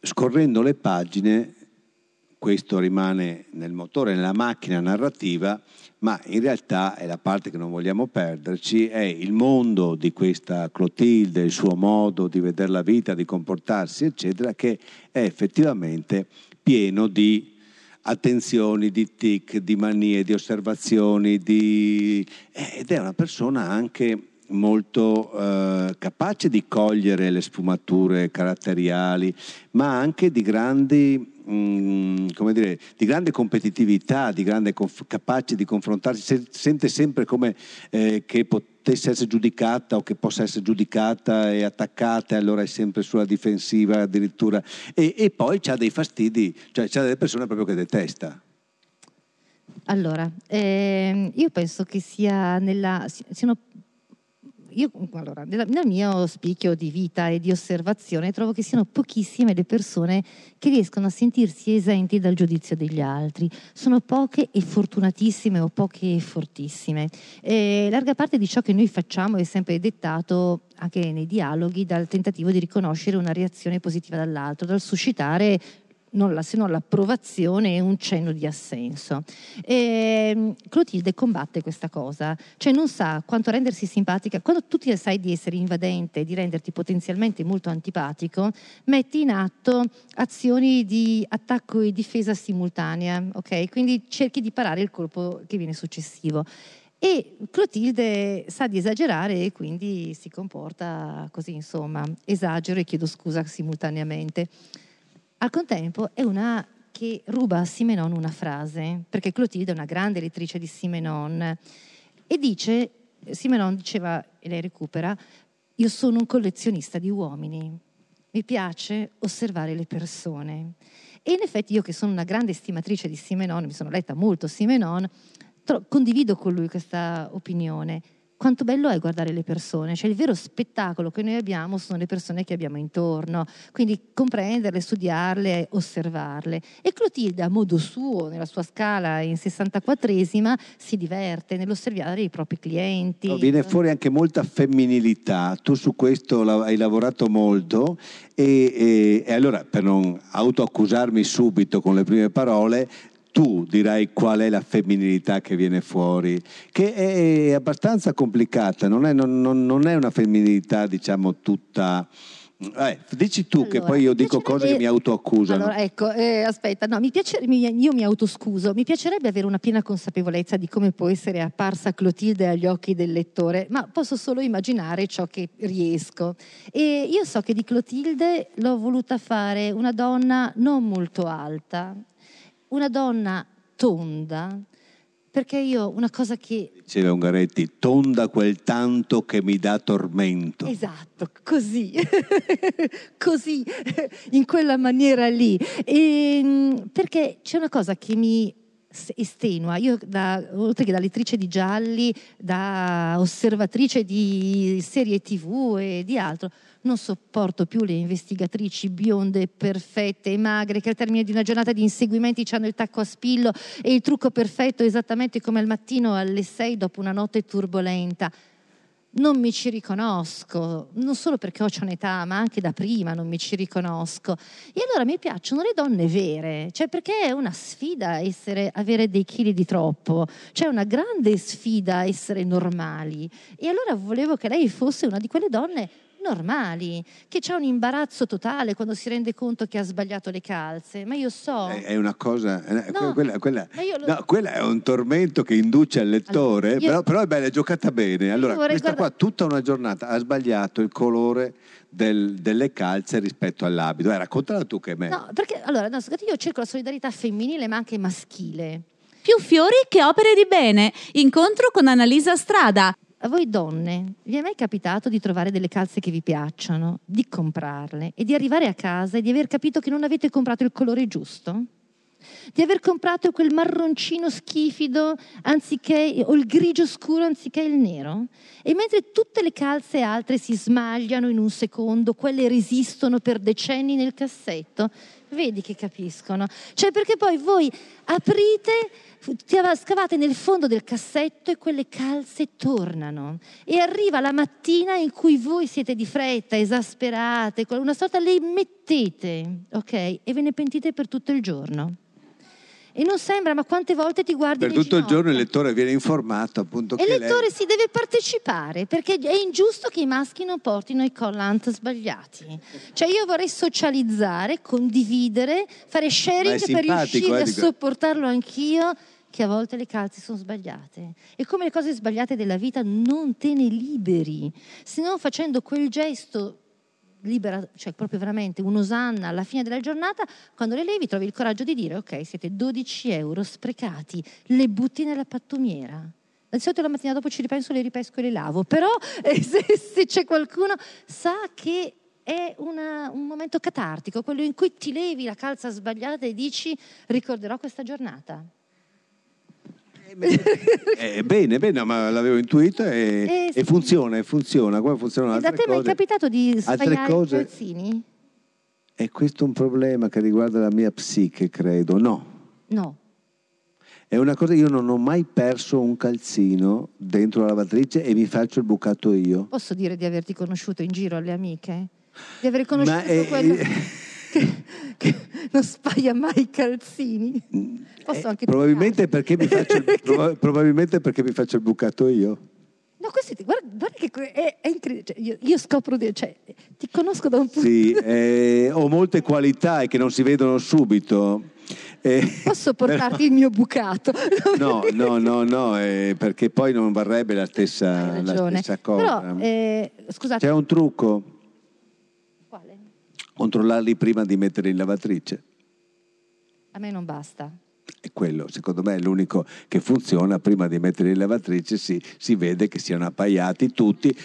Scorrendo le pagine questo rimane nel motore, nella macchina narrativa, ma in realtà è la parte che non vogliamo perderci, è il mondo di questa Clotilde, il suo modo di vedere la vita, di comportarsi, eccetera, che è effettivamente pieno di attenzioni, di tic, di manie, di osservazioni, di... ed è una persona anche molto eh, capace di cogliere le sfumature caratteriali, ma anche di grandi Mm, come dire, di grande competitività, di grande conf- capace di confrontarsi, se, sente sempre come eh, che potesse essere giudicata o che possa essere giudicata e attaccata e allora è sempre sulla difensiva addirittura e, e poi ha dei fastidi, cioè c'ha delle persone proprio che detesta. Allora, ehm, io penso che sia nella, siano io allora, nel mio spicchio di vita e di osservazione trovo che siano pochissime le persone che riescono a sentirsi esenti dal giudizio degli altri. Sono poche e fortunatissime o poche e fortissime. E larga parte di ciò che noi facciamo è sempre dettato anche nei dialoghi dal tentativo di riconoscere una reazione positiva dall'altro, dal suscitare non la, se non l'approvazione e un cenno di assenso. E ehm, Clotilde combatte questa cosa, cioè non sa quanto rendersi simpatica, quando tu ti sai di essere invadente, e di renderti potenzialmente molto antipatico, metti in atto azioni di attacco e difesa simultanea, ok? Quindi cerchi di parare il colpo che viene successivo. E Clotilde sa di esagerare e quindi si comporta così, insomma, esagero e chiedo scusa simultaneamente. Al contempo è una che ruba a Simenon una frase, perché Clotilde è una grande lettrice di Simenon e dice, Simenon diceva, e lei recupera, io sono un collezionista di uomini, mi piace osservare le persone. E in effetti io che sono una grande stimatrice di Simenon, mi sono letta molto Simenon, condivido con lui questa opinione. Quanto bello è guardare le persone, cioè il vero spettacolo che noi abbiamo sono le persone che abbiamo intorno, quindi comprenderle, studiarle, osservarle. E Clotilde a modo suo, nella sua scala in 64esima, si diverte nell'osservare i propri clienti. No, viene fuori anche molta femminilità, tu su questo hai lavorato molto e, e, e allora per non autoaccusarmi subito con le prime parole, tu dirai qual è la femminilità che viene fuori, che è abbastanza complicata, non è, non, non è una femminilità diciamo tutta... Eh, dici tu allora, che poi io dico cose che mi autoaccusano. Allora, ecco, eh, aspetta, no, mi piace, io mi autoscuso, mi piacerebbe avere una piena consapevolezza di come può essere apparsa Clotilde agli occhi del lettore, ma posso solo immaginare ciò che riesco. E io so che di Clotilde l'ho voluta fare una donna non molto alta, una donna tonda, perché io una cosa che... Diceva Ungaretti, tonda quel tanto che mi dà tormento. Esatto, così, *laughs* così, in quella maniera lì. E, ehm, perché c'è una cosa che mi estenua. Io, da, oltre che da lettrice di gialli, da osservatrice di serie tv e di altro, non sopporto più le investigatrici bionde, perfette e magre che al termine di una giornata di inseguimenti hanno il tacco a spillo e il trucco perfetto esattamente come al mattino alle sei dopo una notte turbolenta non mi ci riconosco, non solo perché ho un'età, ma anche da prima non mi ci riconosco. E allora mi piacciono le donne vere, cioè perché è una sfida essere, avere dei chili di troppo, cioè una grande sfida essere normali. E allora volevo che lei fosse una di quelle donne normali, che c'è un imbarazzo totale quando si rende conto che ha sbagliato le calze, ma io so... È, una cosa... No, quella, quella, lo... no, quella, è un tormento che induce al lettore, allora, io... però, però, è bella, è giocata bene. Allora, questa guarda... qua tutta una giornata ha sbagliato il colore del, delle calze rispetto all'abito. Eh, raccontala tu che è meglio. No, perché allora, no, io cerco la solidarietà femminile ma anche maschile. Più fiori che opere di bene. Incontro con Annalisa Strada. A voi donne, vi è mai capitato di trovare delle calze che vi piacciono, di comprarle e di arrivare a casa e di aver capito che non avete comprato il colore giusto? Di aver comprato quel marroncino schifido anziché, o il grigio scuro anziché il nero? E mentre tutte le calze altre si smagliano in un secondo, quelle resistono per decenni nel cassetto, vedi che capiscono. Cioè perché poi voi aprite scavate nel fondo del cassetto e quelle calze tornano. E arriva la mattina in cui voi siete di fretta, esasperate, una sorta le mettete, ok? E ve ne pentite per tutto il giorno. E non sembra, ma quante volte ti guardi Per tutto il giorno il lettore viene informato appunto e che il lettore lei... si deve partecipare, perché è ingiusto che i maschi non portino i collant sbagliati. Cioè io vorrei socializzare, condividere, fare sharing per riuscire eh, a sopportarlo anch'io che a volte le calze sono sbagliate e come le cose sbagliate della vita non te ne liberi, se non facendo quel gesto libera, cioè proprio veramente un'osanna alla fine della giornata, quando le levi trovi il coraggio di dire ok, siete 12 euro sprecati, le butti nella pattumiera. Di solito la mattina dopo ci ripenso, le ripesco e le lavo, però *laughs* eh, se, se c'è qualcuno sa che è una, un momento catartico, quello in cui ti levi la calza sbagliata e dici ricorderò questa giornata. Eh, bene, bene, ma l'avevo intuito e, eh, sì. e funziona, e funziona. Come funzionano altre cose? Da te mi è capitato di sbagliare cose... i calzini? È questo un problema che riguarda la mia psiche, credo. No. No. È una cosa, io non ho mai perso un calzino dentro la lavatrice e mi faccio il bucato io. Posso dire di averti conosciuto in giro alle amiche? Di aver conosciuto ma è, quello... che, che, non spaia mai i calzini. Posso eh, anche probabilmente, perché mi faccio il, *laughs* prob- probabilmente perché mi faccio il bucato io. No, questo, guarda, guarda che è, è incredibile. Cioè, io, io, scopro, cioè, ti conosco da un punto. Sì, eh, ho molte qualità e che non si vedono subito. Eh, Posso *laughs* portarti il mio bucato? *laughs* No, no, no, no, eh, perché poi non varrebbe la stessa, la stessa cosa. Però, eh, scusate. C'è un trucco controllarli prima di mettere in lavatrice. A me non basta. E quello, secondo me, è l'unico che funziona. Prima di mettere in lavatrice si, si vede che siano appaiati tutti.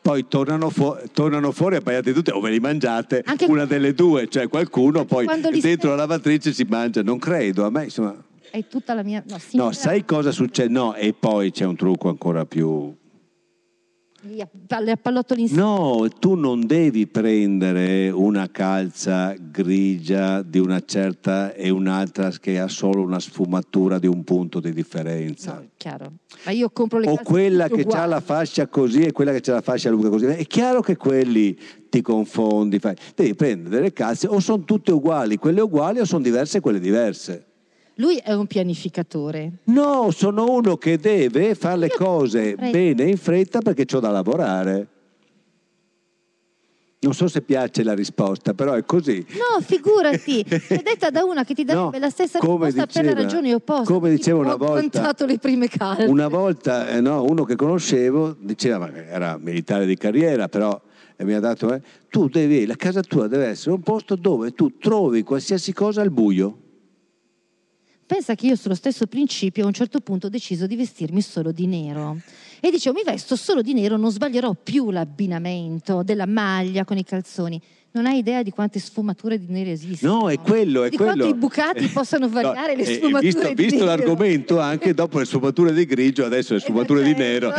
Poi tornano, fu- tornano, fuori appaiati tutti o ve li mangiate, Anche una delle due, cioè qualcuno poi dentro la lavatrice si mangia. Non credo, a me insomma... È tutta la mia... No, no sai cosa succede? No, e poi c'è un trucco ancora più Le appallottoli in No, tu non devi prendere una calza grigia di una certa e un'altra che ha solo una sfumatura di un punto di differenza. No, chiaro. Ma io compro le o calze quella tutte che ha la fascia così e quella che ha la fascia lunga così. È chiaro che quelli ti confondi. fai- Devi prendere delle calze o sono tutte uguali, quelle uguali o sono diverse quelle diverse. Lui è un pianificatore. No, sono uno che deve fare le cose Fretta. bene in fretta perché c'ho da lavorare. Non so se piace la risposta, però è così. No, figurati, è detta da una che ti darebbe No, la stessa risposta per le diceva- ragioni opposte. come diceva una ho volta-. Una volta eh, no, uno che conoscevo diceva, ma era militare di carriera, però e mi ha dato, eh, tu devi, la casa tua deve essere un posto dove tu trovi qualsiasi cosa al buio. Pensa che io sullo stesso principio a un certo punto ho deciso di vestirmi solo di nero. E dicevo, mi vesto solo di nero, non sbaglierò più l'abbinamento della maglia con i calzoni. Non hai idea di quante sfumature di nero esistono. No, è quello, è di quello. quanto i bucati possano No, variare le e- e sfumature visto, di visto l'argomento, anche dopo le sfumature di grigio, adesso le sfumature di nero *laughs*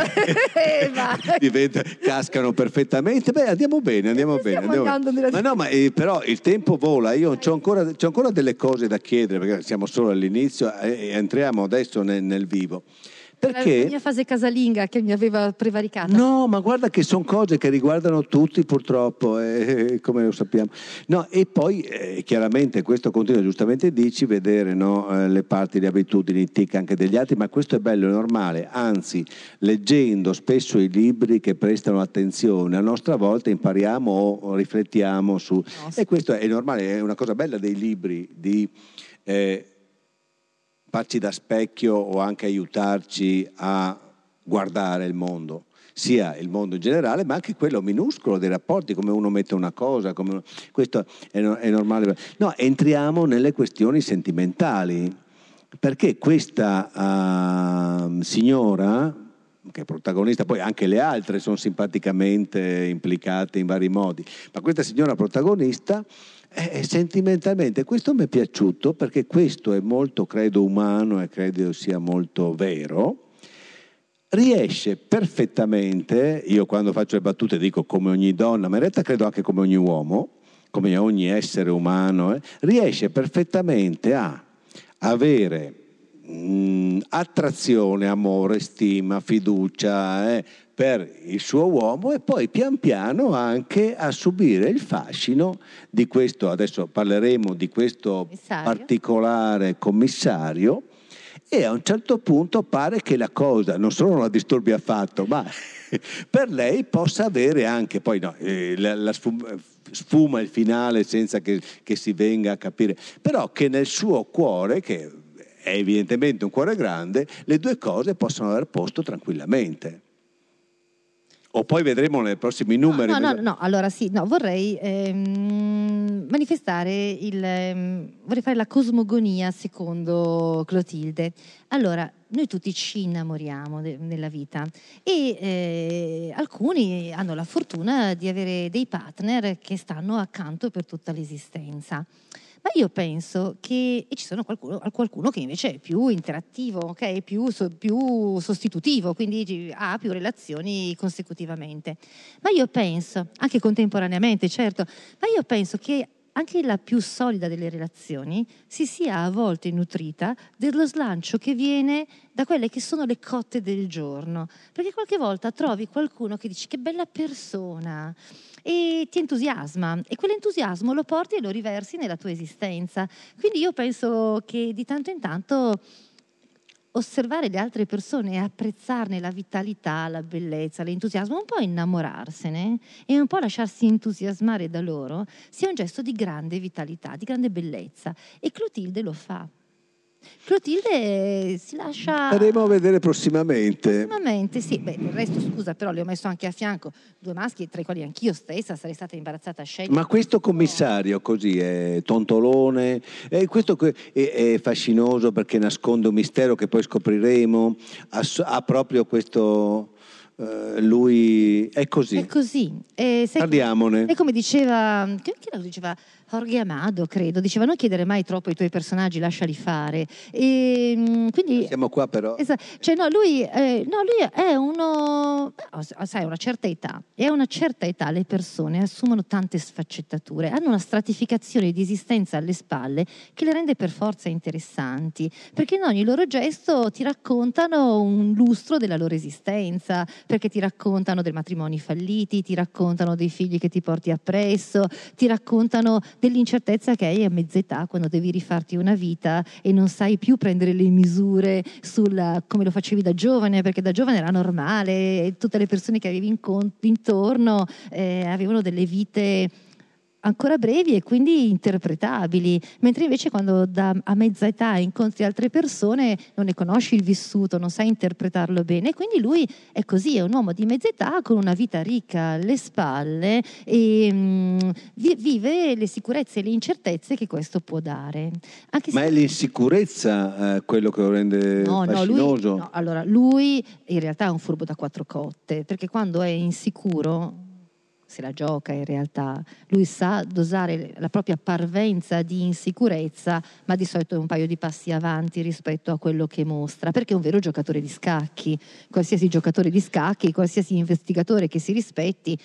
Eh, *laughs* diventa- cascano perfettamente. Beh, andiamo bene, andiamo bene. Andiamo bene. Ma no, ma eh, però il tempo vola, io ho ancora, c'ho ancora delle cose da chiedere, perché siamo solo all'inizio e e entriamo adesso nel, nel vivo. La Perché? mia fase casalinga che mi aveva prevaricata. No, ma guarda che sono cose che riguardano tutti purtroppo, eh, come lo sappiamo. No, e poi eh, chiaramente questo continua, giustamente dici, vedere no, eh, le parti, le abitudini, i tic anche degli altri, ma questo è bello, è normale, anzi leggendo spesso i libri che prestano attenzione, a nostra volta impariamo o riflettiamo su... sì. E questo è normale, è una cosa bella dei libri di... eh, farci da specchio o anche aiutarci a guardare il mondo, sia il mondo in generale, ma anche quello minuscolo dei rapporti, come uno mette una cosa, come questo è, no- è normale. No, entriamo nelle questioni sentimentali, perché questa ah, signora, che è protagonista, poi anche le altre sono simpaticamente implicate in vari modi, ma questa signora protagonista eh, sentimentalmente questo mi è piaciuto perché questo è molto, credo, umano e credo sia molto vero. Riesce perfettamente, io quando faccio le battute dico come ogni donna, ma in realtà credo anche come ogni uomo, come ogni essere umano, eh, riesce perfettamente a avere mh, attrazione, amore, stima, fiducia eh, per il suo uomo e poi pian piano anche a subire il fascino di questo, adesso parleremo di questo Commissario. particolare commissario e a un certo punto pare che la cosa non solo non la disturbi affatto, ma *laughs* per lei possa avere anche, poi no, eh, la, la sfum- sfuma il finale senza che, che si venga a capire, però che nel suo cuore, che è evidentemente un cuore grande, le due cose possono aver posto tranquillamente. O poi vedremo nei prossimi numeri. No, no, no, no, allora sì, no, vorrei ehm, manifestare il... ehm, vorrei fare la cosmogonia secondo Clotilde. Allora, noi tutti ci innamoriamo de- nella vita e eh, alcuni hanno la fortuna di avere dei partner che stanno accanto per tutta l'esistenza. Ma io penso che e ci sono qualcuno, qualcuno che invece è più interattivo, ok? più, so- più sostitutivo, quindi ha più relazioni consecutivamente. Ma io penso, anche contemporaneamente, certo, ma io penso che anche la più solida delle relazioni si sia a volte nutrita dello slancio che viene da quelle che sono le cotte del giorno. Perché qualche volta trovi qualcuno che dici che bella persona e ti entusiasma e quell'entusiasmo lo porti e lo riversi nella tua esistenza. Quindi io penso che di tanto in tanto osservare le altre persone e apprezzarne la vitalità, la bellezza, l'entusiasmo, un po' innamorarsene e un po' lasciarsi entusiasmare da loro, sia un gesto di grande vitalità, di grande bellezza. E Clotilde lo fa. Clotilde si lascia... Staremo a vedere prossimamente. Prossimamente, sì. Beh, del resto, scusa, però le ho messo anche a fianco due maschi tra i quali anch'io stessa sarei stata imbarazzata a scegliere. Ma questo commissario così è tontolone, e questo que- è, è fascinoso perché nasconde un mistero che poi scopriremo, ha, proprio questo, eh, lui è così. È così. E sai- Parliamone. E come diceva, che, che lo diceva Jorge Amado, credo, diceva non chiedere mai troppo ai tuoi personaggi, lasciali fare. E, mm, quindi, Siamo qua però. Esatto. Cioè, no, lui, eh, no, lui è uno, oh, sai, una certa età e a una certa età le persone assumono tante sfaccettature, hanno una stratificazione di esistenza alle spalle che le rende per forza interessanti, perché in ogni loro gesto ti raccontano un lustro della loro esistenza, perché ti raccontano dei matrimoni falliti, ti raccontano dei figli che ti porti appresso, ti raccontano dell'incertezza che hai a mezz'età quando devi rifarti una vita e non sai più prendere le misure sulla, come lo facevi da giovane, perché da giovane era normale tutte le persone che avevi intorno eh, avevano delle vite ancora brevi e quindi interpretabili, mentre invece quando da, a mezza età incontri altre persone non ne conosci il vissuto, non sai interpretarlo bene, quindi lui è così, è un uomo di mezza età con una vita ricca alle spalle e mh, mm, vive le sicurezze e le incertezze che questo può dare. Anche Ma è l'insicurezza eh, quello che lo rende no, fascinoso? No, lui, no, allora, lui in realtà è un furbo da quattro cotte, perché quando è insicuro se la gioca in realtà, lui sa dosare la propria parvenza di insicurezza, ma di solito è un paio di passi avanti rispetto a quello che mostra, perché è un vero giocatore di scacchi. Qualsiasi giocatore di scacchi, qualsiasi investigatore che si rispetti,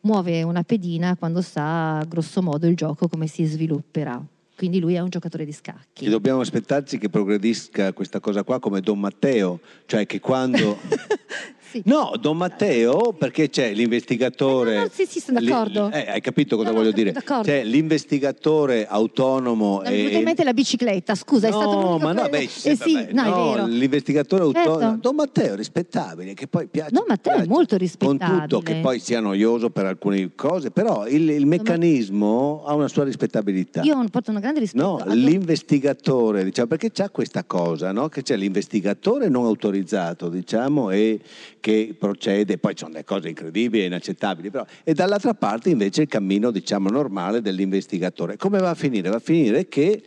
muove una pedina quando sa grosso modo il gioco come si svilupperà. Quindi lui è un giocatore di scacchi. E dobbiamo aspettarci che progredisca questa cosa qua come Don Matteo, cioè che quando *laughs* sì. No, Don Matteo, perché c'è l'investigatore. Eh, no, sì, sì, sono d'accordo. Eh, hai capito cosa no, voglio dire? D'accordo. C'è l'investigatore autonomo. Non e... in mente la bicicletta, scusa, no, è stato ma no, beh, eh, sì, no, no l'investigatore certo. autonomo. Don Matteo, rispettabile, che poi piace. Don Matteo piace, è molto rispettabile. Con tutto, che poi sia noioso per alcune cose, però il, il meccanismo ha una sua rispettabilità. Io porto una grande rispetto. No, l'investigatore, diciamo, perché c'è questa cosa, no? Che c'è l'investigatore non autorizzato, diciamo, e che procede, poi sono delle cose incredibili e inaccettabili, però, e dall'altra parte invece il cammino diciamo, normale dell'investigatore. Come va a finire? Va a finire che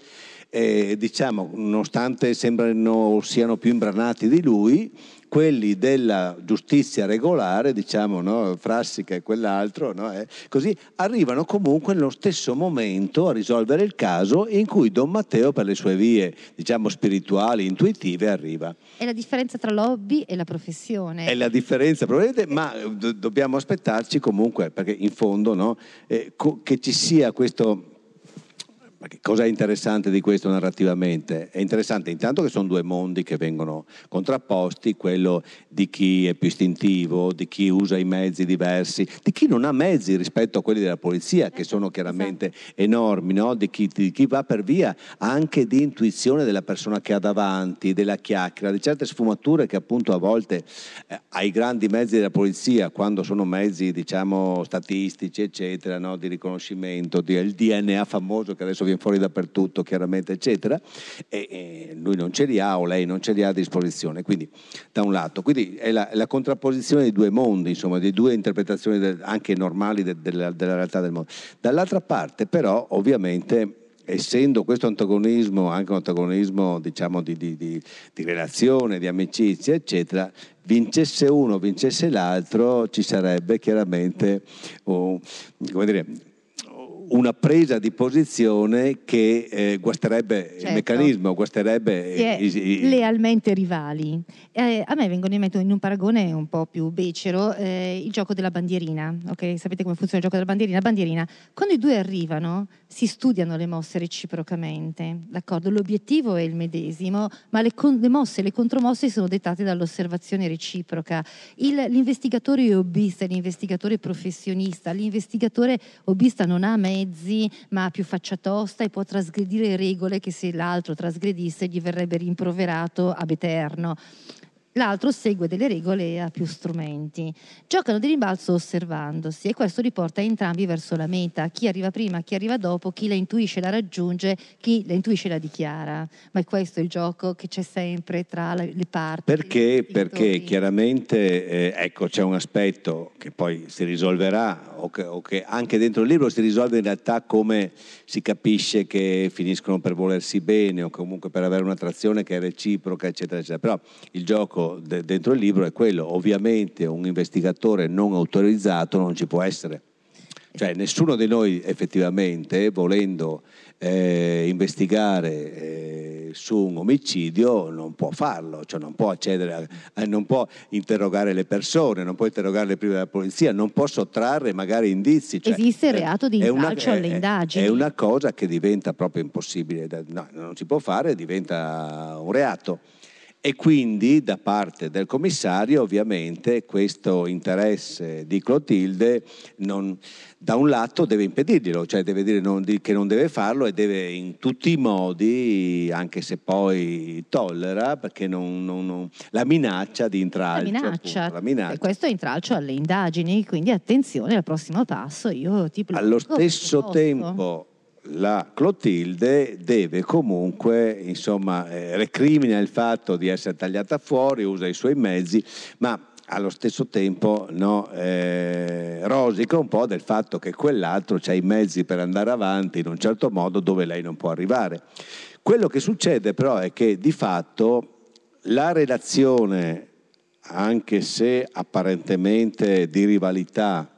eh, diciamo, nonostante sembrano siano più imbranati di lui, quelli della giustizia regolare, diciamo, no, Frassica e quell'altro, no, eh, così arrivano comunque nello stesso momento a risolvere il caso in cui Don Matteo, per le sue vie, diciamo, spirituali, intuitive, arriva. È la differenza tra l'hobby e la professione. È la differenza, probabilmente, ma do- dobbiamo aspettarci comunque, perché in fondo, no, eh, co- che ci sia questo cosa è interessante di questo narrativamente? È interessante intanto che sono due mondi che vengono contrapposti, quello di chi è più istintivo, di chi usa i mezzi diversi, di chi non ha mezzi rispetto a quelli della polizia, che sono chiaramente esatto. enormi, no? di, chi, di, chi, va per via anche di intuizione della persona che ha davanti, della chiacchiera, di certe sfumature che appunto a volte eh, ai grandi mezzi della polizia, quando sono mezzi diciamo statistici, eccetera, no? di riconoscimento, di, il DNA famoso che adesso viene fuori dappertutto, chiaramente, eccetera, e, e, lui non ce li ha o lei non ce li ha a disposizione. Quindi, da un lato, quindi è la, la contrapposizione di due mondi, insomma, di due interpretazioni de, anche normali de, de, della, della realtà del mondo. Dall'altra parte, però, ovviamente essendo questo antagonismo anche un antagonismo diciamo, di, di, di, di, relazione, di amicizia, eccetera, vincesse uno, vincesse l'altro, ci sarebbe chiaramente oh, dire, una presa di posizione che eh, guasterebbe certo. il meccanismo, guasterebbe i, i, lealmente rivali. Eh, a me vengono in mente in un paragone un po' più becero eh, il gioco della bandierina. Okay? Sapete come funziona il gioco della bandierina? Bandierina, quando i due arrivano, si studiano le mosse reciprocamente. D'accordo? L'obiettivo è il medesimo, ma le, con- le mosse e le contromosse sono dettate dall'osservazione reciproca. Il, l'investigatore è hobbista, l'investigatore professionista. L'investigatore hobbista non ha me mezzi, ma ha più faccia tosta e può trasgredire regole che se l'altro trasgredisse gli verrebbe rimproverato ab eterno l'altro segue delle regole e ha più strumenti. Giocano di rimbalzo osservandosi e questo riporta entrambi verso la meta, chi arriva prima, chi arriva dopo, chi la intuisce la raggiunge, chi la intuisce la dichiara. Ma è questo il gioco che c'è sempre tra le parti. Perché? Perché chiaramente eh, ecco, c'è un aspetto che poi si risolverà o che, o che anche dentro il libro si risolve in realtà come si capisce che finiscono per volersi bene o comunque per avere un'attrazione che è reciproca, eccetera, eccetera. Però il gioco de- dentro il libro è quello, ovviamente un investigatore non autorizzato non ci può essere. Cioè nessuno di noi effettivamente, volendo eh, investigare eh, su un omicidio, non può farlo, cioè non può accedere, a, non può interrogare le persone, non può interrogare le prime della polizia, non può sottrarre magari indizi. Cioè, Esiste il reato di intralcio alle indagini. È una cosa che diventa proprio impossibile, no, non si può fare, diventa un reato. E quindi da parte del commissario ovviamente questo interesse di Clotilde non, da un lato deve impedirglielo, cioè deve dire non, che non deve farlo e deve in tutti i modi, anche se poi tollera, perché non, non, la minaccia di intralcio. La minaccia. Appunto, la minaccia. E questo è intralcio alle indagini, quindi attenzione al prossimo passo. Io ti Allo stesso tempo la Clotilde deve comunque, insomma, eh, recrimina il fatto di essere tagliata fuori, usa i suoi mezzi, ma allo stesso tempo no, eh, rosica un po' del fatto che quell'altro ha i mezzi per andare avanti in un certo modo dove lei non può arrivare. Quello che succede però è che di fatto la relazione, anche se apparentemente di rivalità,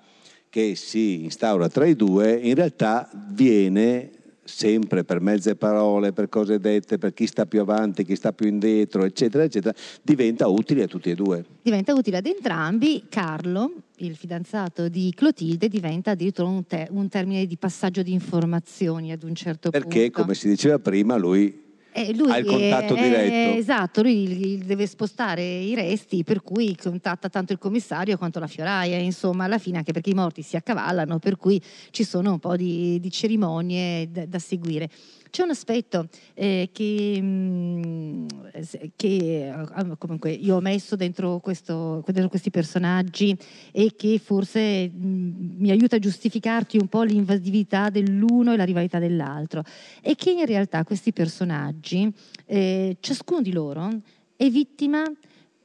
che si instaura tra i due in realtà viene sempre per mezze parole, per cose dette, per chi sta più avanti, chi sta più indietro, eccetera, eccetera, diventa utile a tutti e due. Diventa utile ad entrambi. Carlo, il fidanzato di Clotilde, diventa addirittura un, te- un termine di passaggio di informazioni ad un certo Perché, punto. Perché, come si diceva prima, lui eh, lui ha il contatto è, diretto. esatto, lui deve spostare i resti, per cui contatta tanto il commissario quanto la fioraia, insomma, alla fine anche perché i morti si accavallano, per cui ci sono un po' di, di cerimonie da, da seguire. C'è un aspetto eh, che, mh, mm, che eh, comunque io ho messo dentro, questo, dentro, questi personaggi e che forse mh, mm, mi aiuta a giustificarti un po' l'invasività dell'uno e la rivalità dell'altro, è che in realtà questi personaggi, eh, ciascuno di loro, è vittima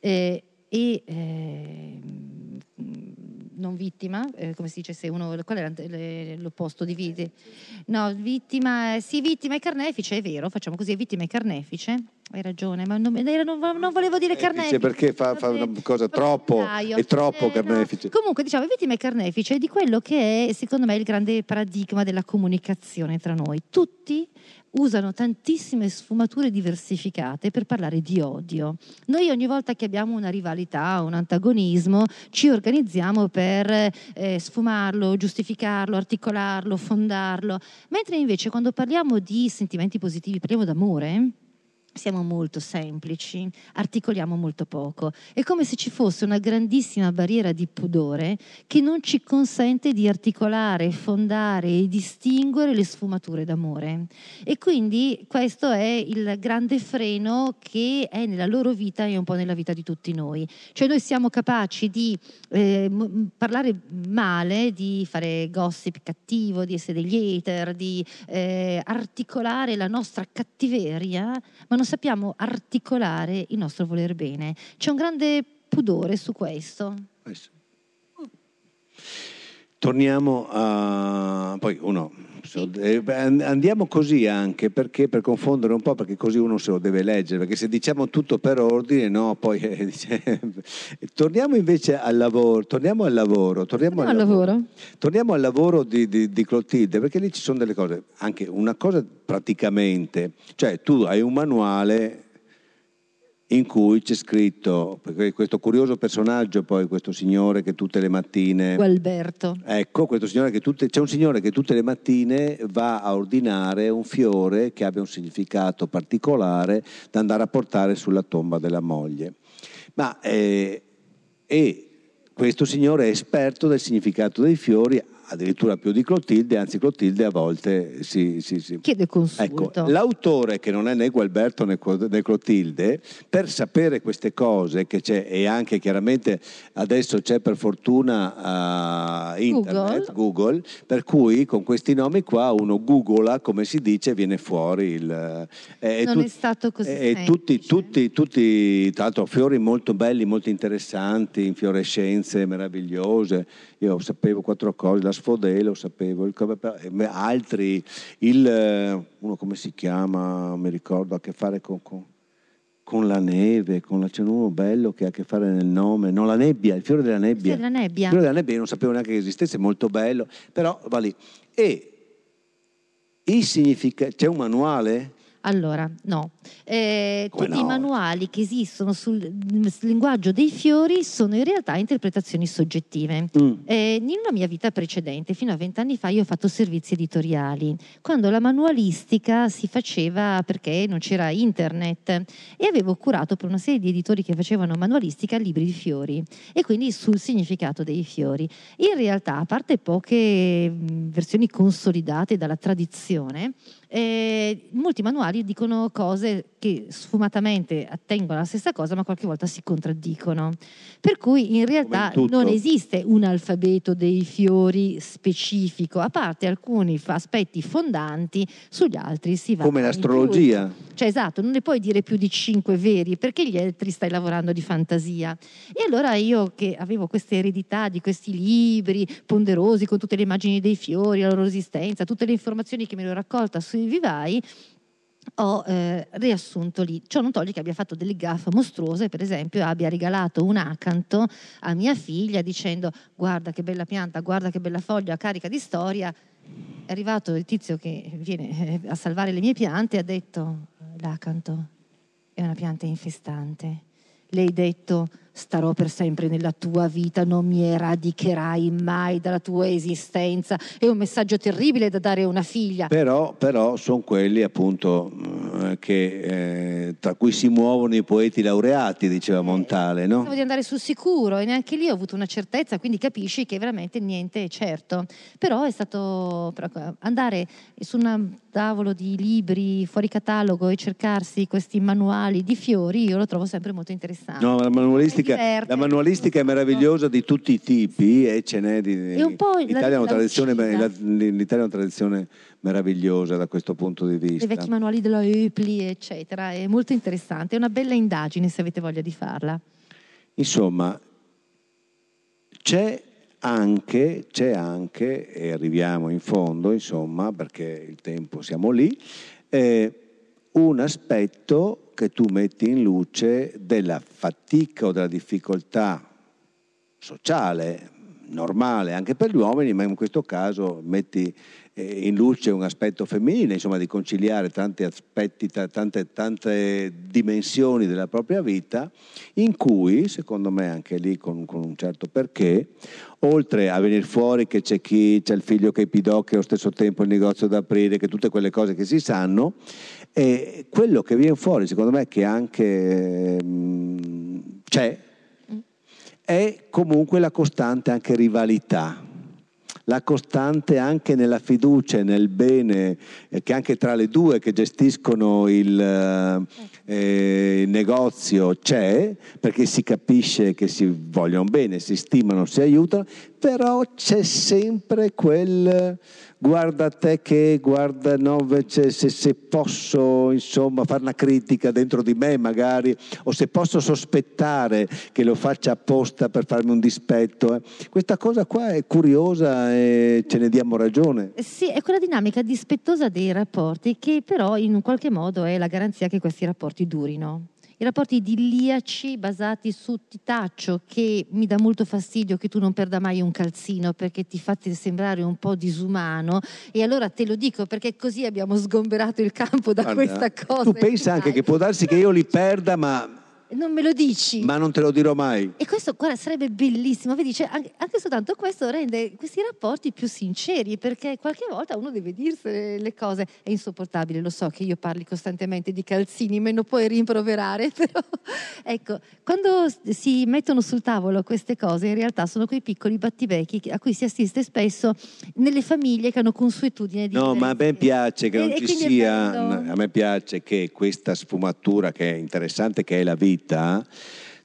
eh, e eh, non vittima, eh, come si dice se uno, qual è l'opposto di vittima? No, vittima, sì, vittima e carnefice, è vero, facciamo così, vittima e carnefice, hai ragione, ma non, non, non volevo dire carnefice. Perché fa, fa una cosa troppo, è troppo eh, carnefice. No. Comunque diciamo, vittima carnefice di quello che è secondo me il grande paradigma della comunicazione tra noi. Tutti usano tantissime sfumature diversificate per parlare di odio. Noi ogni volta che abbiamo una rivalità, un antagonismo, ci organizziamo per eh, sfumarlo, giustificarlo, articolarlo, fondarlo, mentre invece quando parliamo di sentimenti positivi, parliamo d'amore, siamo molto semplici, articoliamo molto poco. È come se ci fosse una grandissima barriera di pudore che non ci consente di articolare, fondare e distinguere le sfumature d'amore. E quindi questo è il grande freno che è nella loro vita e un po' nella vita di tutti noi. Cioè noi siamo capaci di eh, parlare male, di fare gossip cattivo, di essere degli hater, di eh, articolare la nostra cattiveria, ma non non sappiamo articolare il nostro voler bene. C'è un grande pudore su questo. Torniamo a... poi uno eh, andiamo così anche perché per confondere un po', perché così uno se lo deve leggere, perché se diciamo tutto per ordine, no, poi eh, *laughs* torniamo invece al lavoro, torniamo al lavoro, torniamo, al, al lavoro. lavoro. Torniamo al lavoro di, di, di, Clotilde, perché lì ci sono delle cose, anche una cosa praticamente, cioè tu hai un manuale in cui c'è scritto questo curioso personaggio, poi questo signore che tutte le mattine... Gualberto. Ecco, questo signore che tutte, c'è un signore che tutte le mattine va a ordinare un fiore che abbia un significato particolare da andare a portare sulla tomba della moglie. Ma, eh, e questo signore è esperto del significato dei fiori, addirittura più di Clotilde, anzi Clotilde a volte si, si, si. chiede consulto. Ecco, l'autore che non è né Gualberto né, Clotilde, per sapere queste cose che c'è e anche chiaramente adesso c'è per fortuna uh, internet, Google. Google. per cui con questi nomi qua uno googla, come si dice, viene fuori il... Eh, non tu, è stato così E tutti, tutti, tutti, tra l'altro fiori molto belli, molto interessanti, infiorescenze meravigliose, io sapevo quattro cose, la sfodè lo sapevo, il, altri, il, uno come si chiama, mi ricordo, ha a che fare con, con con la neve, con la, c'è uno bello che ha a che fare nel nome, no la nebbia, il fiore della nebbia. Sì, della nebbia. Il fiore della nebbia io non sapevo neanche che esistesse, è molto bello, però va lì. E il significa, c'è un manuale? Allora, no. Eh, tutti no? i manuali che esistono sul mm, linguaggio dei fiori sono in realtà interpretazioni soggettive. Mm. Eh, una mia vita precedente, fino a vent'anni fa, io ho fatto servizi editoriali, quando la manualistica si faceva perché non c'era internet e avevo curato per una serie di editori che facevano manualistica libri di fiori e quindi sul significato dei fiori. In realtà, a parte poche mh, versioni consolidate dalla tradizione, eh, molti manuali dicono cose che sfumatamente attengono alla stessa cosa, ma qualche volta si contraddicono. Per cui in realtà in non esiste un alfabeto dei fiori specifico, a parte alcuni aspetti fondanti, sugli altri si va. Come l'astrologia. Cioè esatto, non ne puoi dire più di cinque veri perché gli altri stai lavorando di fantasia. E allora io che avevo questa eredità di questi libri ponderosi con tutte le immagini dei fiori, la loro esistenza, tutte le informazioni che mi ero raccolta sui vivai, ho eh, riassunto lì. Ciò non toglie che abbia fatto delle gaffe mostruose, per esempio abbia regalato un acanto a mia figlia dicendo guarda che bella pianta, guarda che bella foglia carica di storia. È arrivato il tizio che viene eh, a salvare le mie piante e ha detto l'acanto è una pianta infestante. Lei ha detto starò per sempre nella tua vita, non mi eradicherai mai dalla tua esistenza. È un messaggio terribile da dare a una figlia. Però, però sono quelli appunto eh, che, eh, tra cui si muovono i poeti laureati, diceva Montale, no? Pensavo di andare sul sicuro e neanche lì ho avuto una certezza, quindi capisci che veramente niente è certo. Però è stato però, andare su un tavolo di libri fuori catalogo e cercarsi questi manuali di fiori, io lo trovo sempre molto interessante. No, la manualistica, Mi diverte, la manualistica è meravigliosa di tutti i tipi e ce n'è di... È l'Italia, la la- l'Italia ha una tradizione meravigliosa da questo punto di vista. I vecchi manuali della Eupli, eccetera, è molto interessante, è una bella indagine se avete voglia di farla. Insomma, c'è anche, c'è anche, e arriviamo in fondo, insomma, perché il tempo siamo lì, eh, un aspetto che tu metti in luce della fatica o della difficoltà sociale, normale anche per gli uomini, ma in questo caso metti eh, in luce un aspetto femminile, insomma di conciliare tanti aspetti, ta- tante, tante dimensioni della propria vita, in cui, secondo me anche lì con, con un certo perché, oltre a venire fuori che c'è chi c'è il figlio che è pidocchio allo stesso tempo il negozio da aprire, che tutte quelle cose che si sanno, e quello che viene fuori, secondo me, che anche mm, c'è, è comunque la costante anche rivalità, la costante anche nella fiducia nel bene eh, che anche tra le due che gestiscono il, eh, eh, il negozio c'è, perché si capisce che si vogliono bene, si stimano, si aiutano, però c'è sempre quel guarda te che, guarda no, invece se, se posso insomma fare una critica dentro di me magari, o se posso sospettare che lo faccia apposta per farmi un dispetto. eh. Questa cosa qua è curiosa e ce ne diamo ragione. Sì, è quella dinamica dispettosa dei rapporti che però in un qualche modo è la garanzia che questi rapporti durino. I rapporti idilliaci basati su titaccio che mi dà molto fastidio che tu non perda mai un calzino perché ti fa sembrare un po' disumano e allora te lo dico perché così abbiamo sgomberato il campo da Guarda, questa cosa. Tu pensa anche che può darsi che io li perda, ma, Non me lo dici. ma non te lo dirò mai. E questo guarda, sarebbe bellissimo, vedi, cioè, anche, anche soltanto questo rende questi rapporti più sinceri, perché qualche volta uno deve dirsi le cose. È insopportabile, lo so che io parli costantemente di calzini, me lo puoi rimproverare, *laughs* però ecco, quando si mettono sul tavolo queste cose, in realtà sono quei piccoli battibecchi a cui si assiste spesso nelle famiglie che hanno consuetudine di No, ma a me piace che non e ci sia, bello. a me piace che questa sfumatura che è interessante, che è la vita,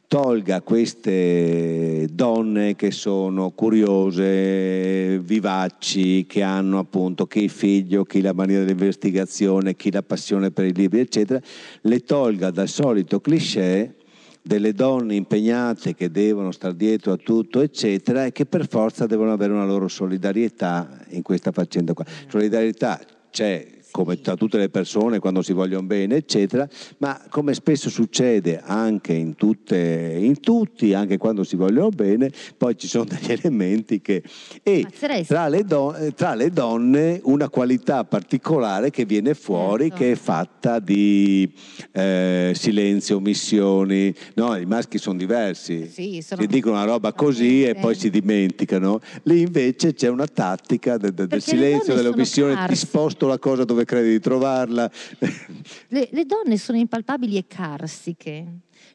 tolga queste donne che sono curiose, vivaci, che hanno appunto chi il figlio, chi la maniera dell'investigazione, chi la passione per i libri, eccetera, le tolga dal solito cliché delle donne impegnate che devono star dietro a tutto, eccetera, e che per forza devono avere una loro solidarietà in questa faccenda qua. Solidarietà c'è come tra tutte le persone quando si vogliono bene, eccetera, ma come spesso succede anche in, tutte, in tutti, anche quando si vogliono bene, poi ci sono degli elementi che... E tra le, don- tra le, donne una qualità particolare che viene fuori, certo. che è fatta di eh, silenzio, omissioni, no, i maschi sono diversi, sì, sono... si dicono una roba così e poi si dimenticano, lì invece c'è una tattica del, del silenzio, delle omissioni, ti sposto la cosa dove credi di trovarla. Le, le donne sono impalpabili e carsiche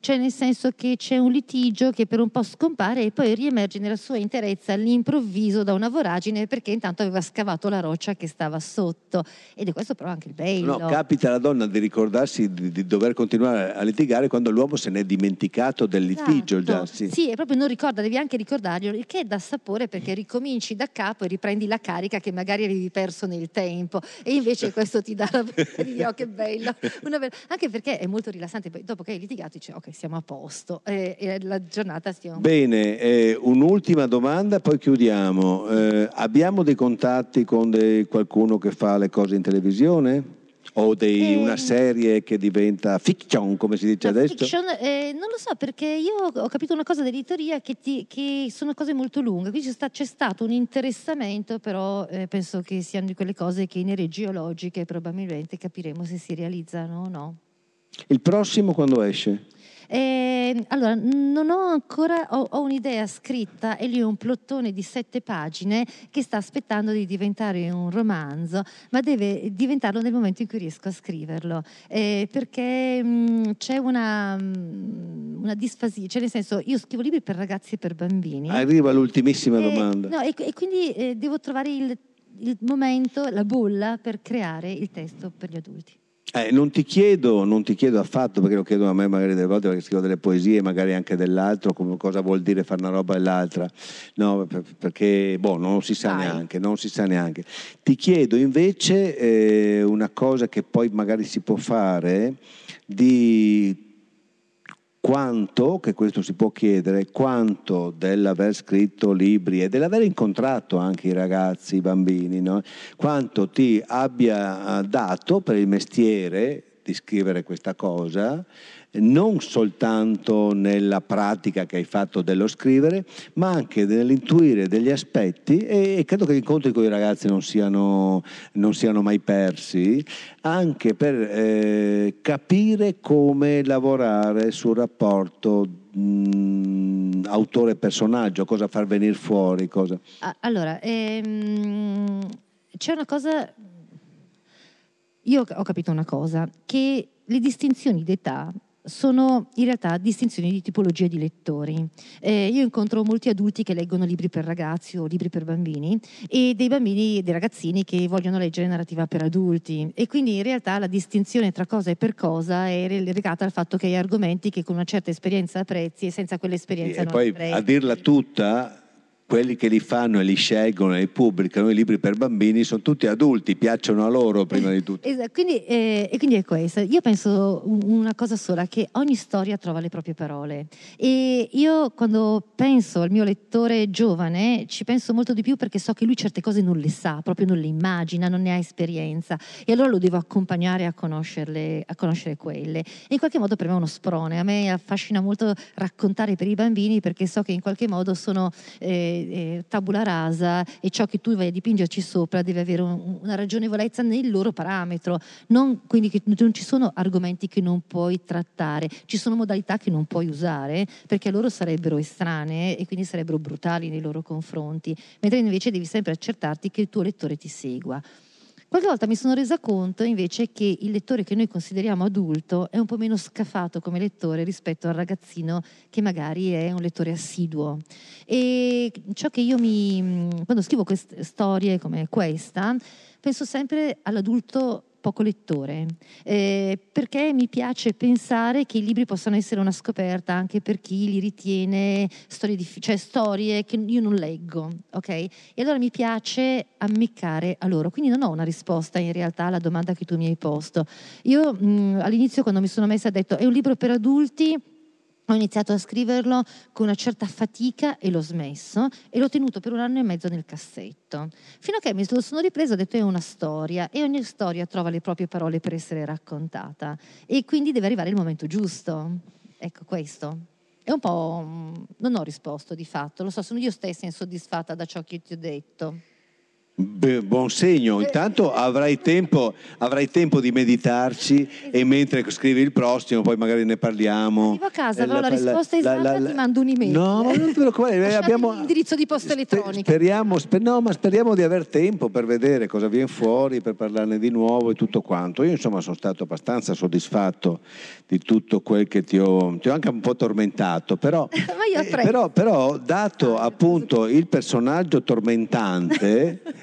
cioè nel senso che c'è un litigio che per un po' scompare e poi riemerge nella sua interezza all'improvviso da una voragine perché intanto aveva scavato la roccia che stava sotto ed è questo però anche il bello. No, capita alla donna di ricordarsi di, di dover continuare a litigare quando l'uomo se n'è dimenticato del litigio esatto. già. Sì. sì, e proprio non ricorda, devi anche ricordarglielo, il che è da sapore perché ricominci da capo e riprendi la carica che magari avevi perso nel tempo e invece questo ti dà la... oh, che bello. *laughs* Be... Anche perché è molto rilassante, poi dopo che hai litigato dici ok siamo a posto e, e la giornata stiamo... Bene, eh, un'ultima domanda, poi chiudiamo. Eh, abbiamo dei contatti con dei, qualcuno che fa le cose in televisione? O dei, eh, una serie che diventa fiction, come si dice adesso? Fiction, eh, non lo so, perché io ho capito una cosa dell'editoria che, ti, che sono cose molto lunghe, quindi c'è, sta, c'è stato un interessamento, però eh, penso che siano di quelle cose che in ere geologiche probabilmente capiremo se si realizzano o no. Il prossimo quando esce? Eh, allora, non ho ancora, ho, ho, un'idea scritta e lì un plottone di sette pagine che sta aspettando di diventare un romanzo, ma deve diventarlo nel momento in cui riesco a scriverlo, eh, perché mh, mm, c'è una, mh, una, disfasia, cioè nel senso io scrivo libri per ragazzi e per bambini. Arriva l'ultimissima e, domanda. No, e, e quindi eh, devo trovare il, il momento, la bolla per creare il testo per gli adulti. Eh, non, ti chiedo, non ti chiedo affatto, perché lo chiedono a me magari delle volte perché scrivo delle poesie, magari anche dell'altro, come, cosa vuol dire fare una roba e l'altra. No, perché boh, non si sa Dai. neanche, non si sa neanche. Ti chiedo invece eh, una cosa che poi magari si può fare di quanto, che questo si può chiedere, quanto dell'aver scritto libri e dell'aver incontrato anche i ragazzi, i bambini, no? quanto ti abbia dato per il mestiere di scrivere questa cosa non soltanto nella pratica che hai fatto dello scrivere, ma anche nell'intuire degli aspetti e, credo che gli incontri con i ragazzi non siano, non siano mai persi, anche per eh, capire come lavorare sul rapporto mh, autore-personaggio, cosa far venire fuori. Cosa... Allora, ehm, c'è una cosa, io ho capito una cosa, che le distinzioni d'età sono in realtà distinzioni di tipologia di lettori. Eh, io incontro molti adulti che leggono libri per ragazzi o libri per bambini e dei bambini e dei ragazzini che vogliono leggere narrativa per adulti e quindi in realtà la distinzione tra cosa e per cosa è legata al fatto che hai argomenti che con una certa esperienza apprezzi e senza quell'esperienza sì, non e poi apprezzi. a dirla tutta quelli che li fanno e li scelgono e li pubblicano i libri per bambini sono tutti adulti, piacciono a loro prima di tutto. Esatto, quindi, eh, e quindi è questo. Io penso una cosa sola, che ogni storia trova le proprie parole. E io quando penso al mio lettore giovane ci penso molto di più perché so che lui certe cose non le sa, proprio non le immagina, non ne ha esperienza. E allora lo devo accompagnare a, conoscerle, a conoscere quelle. E in qualche modo per me è uno sprone. A me affascina molto raccontare per i bambini perché so che in qualche modo sono... Eh, eh, tabula rasa e ciò che tu vai a dipingerci sopra deve avere un, una ragionevolezza nel loro parametro, non, quindi che non ci sono argomenti che non puoi trattare, ci sono modalità che non puoi usare perché loro sarebbero estranee e quindi sarebbero brutali nei loro confronti, mentre invece devi sempre accertarti che il tuo lettore ti segua. Qualche volta mi sono resa conto invece che il lettore che noi consideriamo adulto è un po' meno scafato come lettore rispetto al ragazzino che magari è un lettore assiduo. E ciò che io mi, quando scrivo queste storie come questa, penso sempre all'adulto poco lettore, eh, perché mi piace pensare che i libri possano essere una scoperta anche per chi li ritiene storie, diff- cioè storie che io non leggo, ok? E allora mi piace ammiccare a loro, quindi non ho una risposta in realtà alla domanda che tu mi hai posto. Io mh, all'inizio quando mi sono messa ho detto è un libro per adulti, ho iniziato a scriverlo con una certa fatica e l'ho smesso e l'ho tenuto per un anno e mezzo nel cassetto. Fino a che mi sono ripresa ho detto è una storia e ogni storia trova le proprie parole per essere raccontata e quindi deve arrivare il momento giusto. Ecco questo. È un po'... Mm, non ho risposto di fatto, lo so, sono io stessa insoddisfatta da ciò che ti ho detto. Beh, buon segno, intanto avrai tempo, avrai tempo, di meditarci e mentre scrivi il prossimo poi magari ne parliamo. Arrivo a casa, avrò la, la risposta esatta, la, la, ti mando un'email. No, ma non ti preoccupare, abbiamo l'indirizzo di posta elettronica. Speriamo, sper, no, ma speriamo di aver tempo per vedere cosa viene fuori, per parlarne di nuovo e tutto quanto. Io insomma sono stato abbastanza soddisfatto di tutto quel che ti ho, ti ho anche un po' tormentato, però, *laughs* eh, però, però dato appunto il personaggio tormentante... *laughs*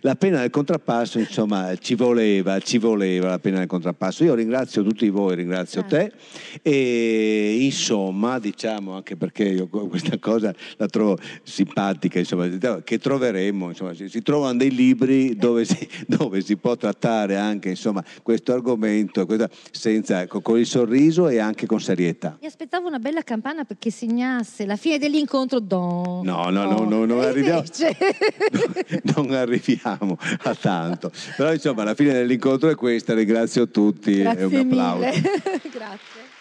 la pena del contrappasso, insomma, ci voleva, ci voleva la pena del contrappasso. Io ringrazio tutti voi, ringrazio te e insomma, diciamo anche perché io questa cosa la trovo simpatica, insomma, che troveremo, insomma, si, trovano dei libri dove si, *laughs* dove si, può trattare anche insomma, questo argomento senza, con il sorriso e anche con serietà. Mi aspettavo una bella campana perché segnasse la fine dell'incontro. Don, no, no, no, no, non arriviamo. *laughs* non arriviamo arriviamo a tanto. Però insomma la fine dell'incontro è questa, ringrazio tutti Grazie e un applauso. *laughs* Grazie.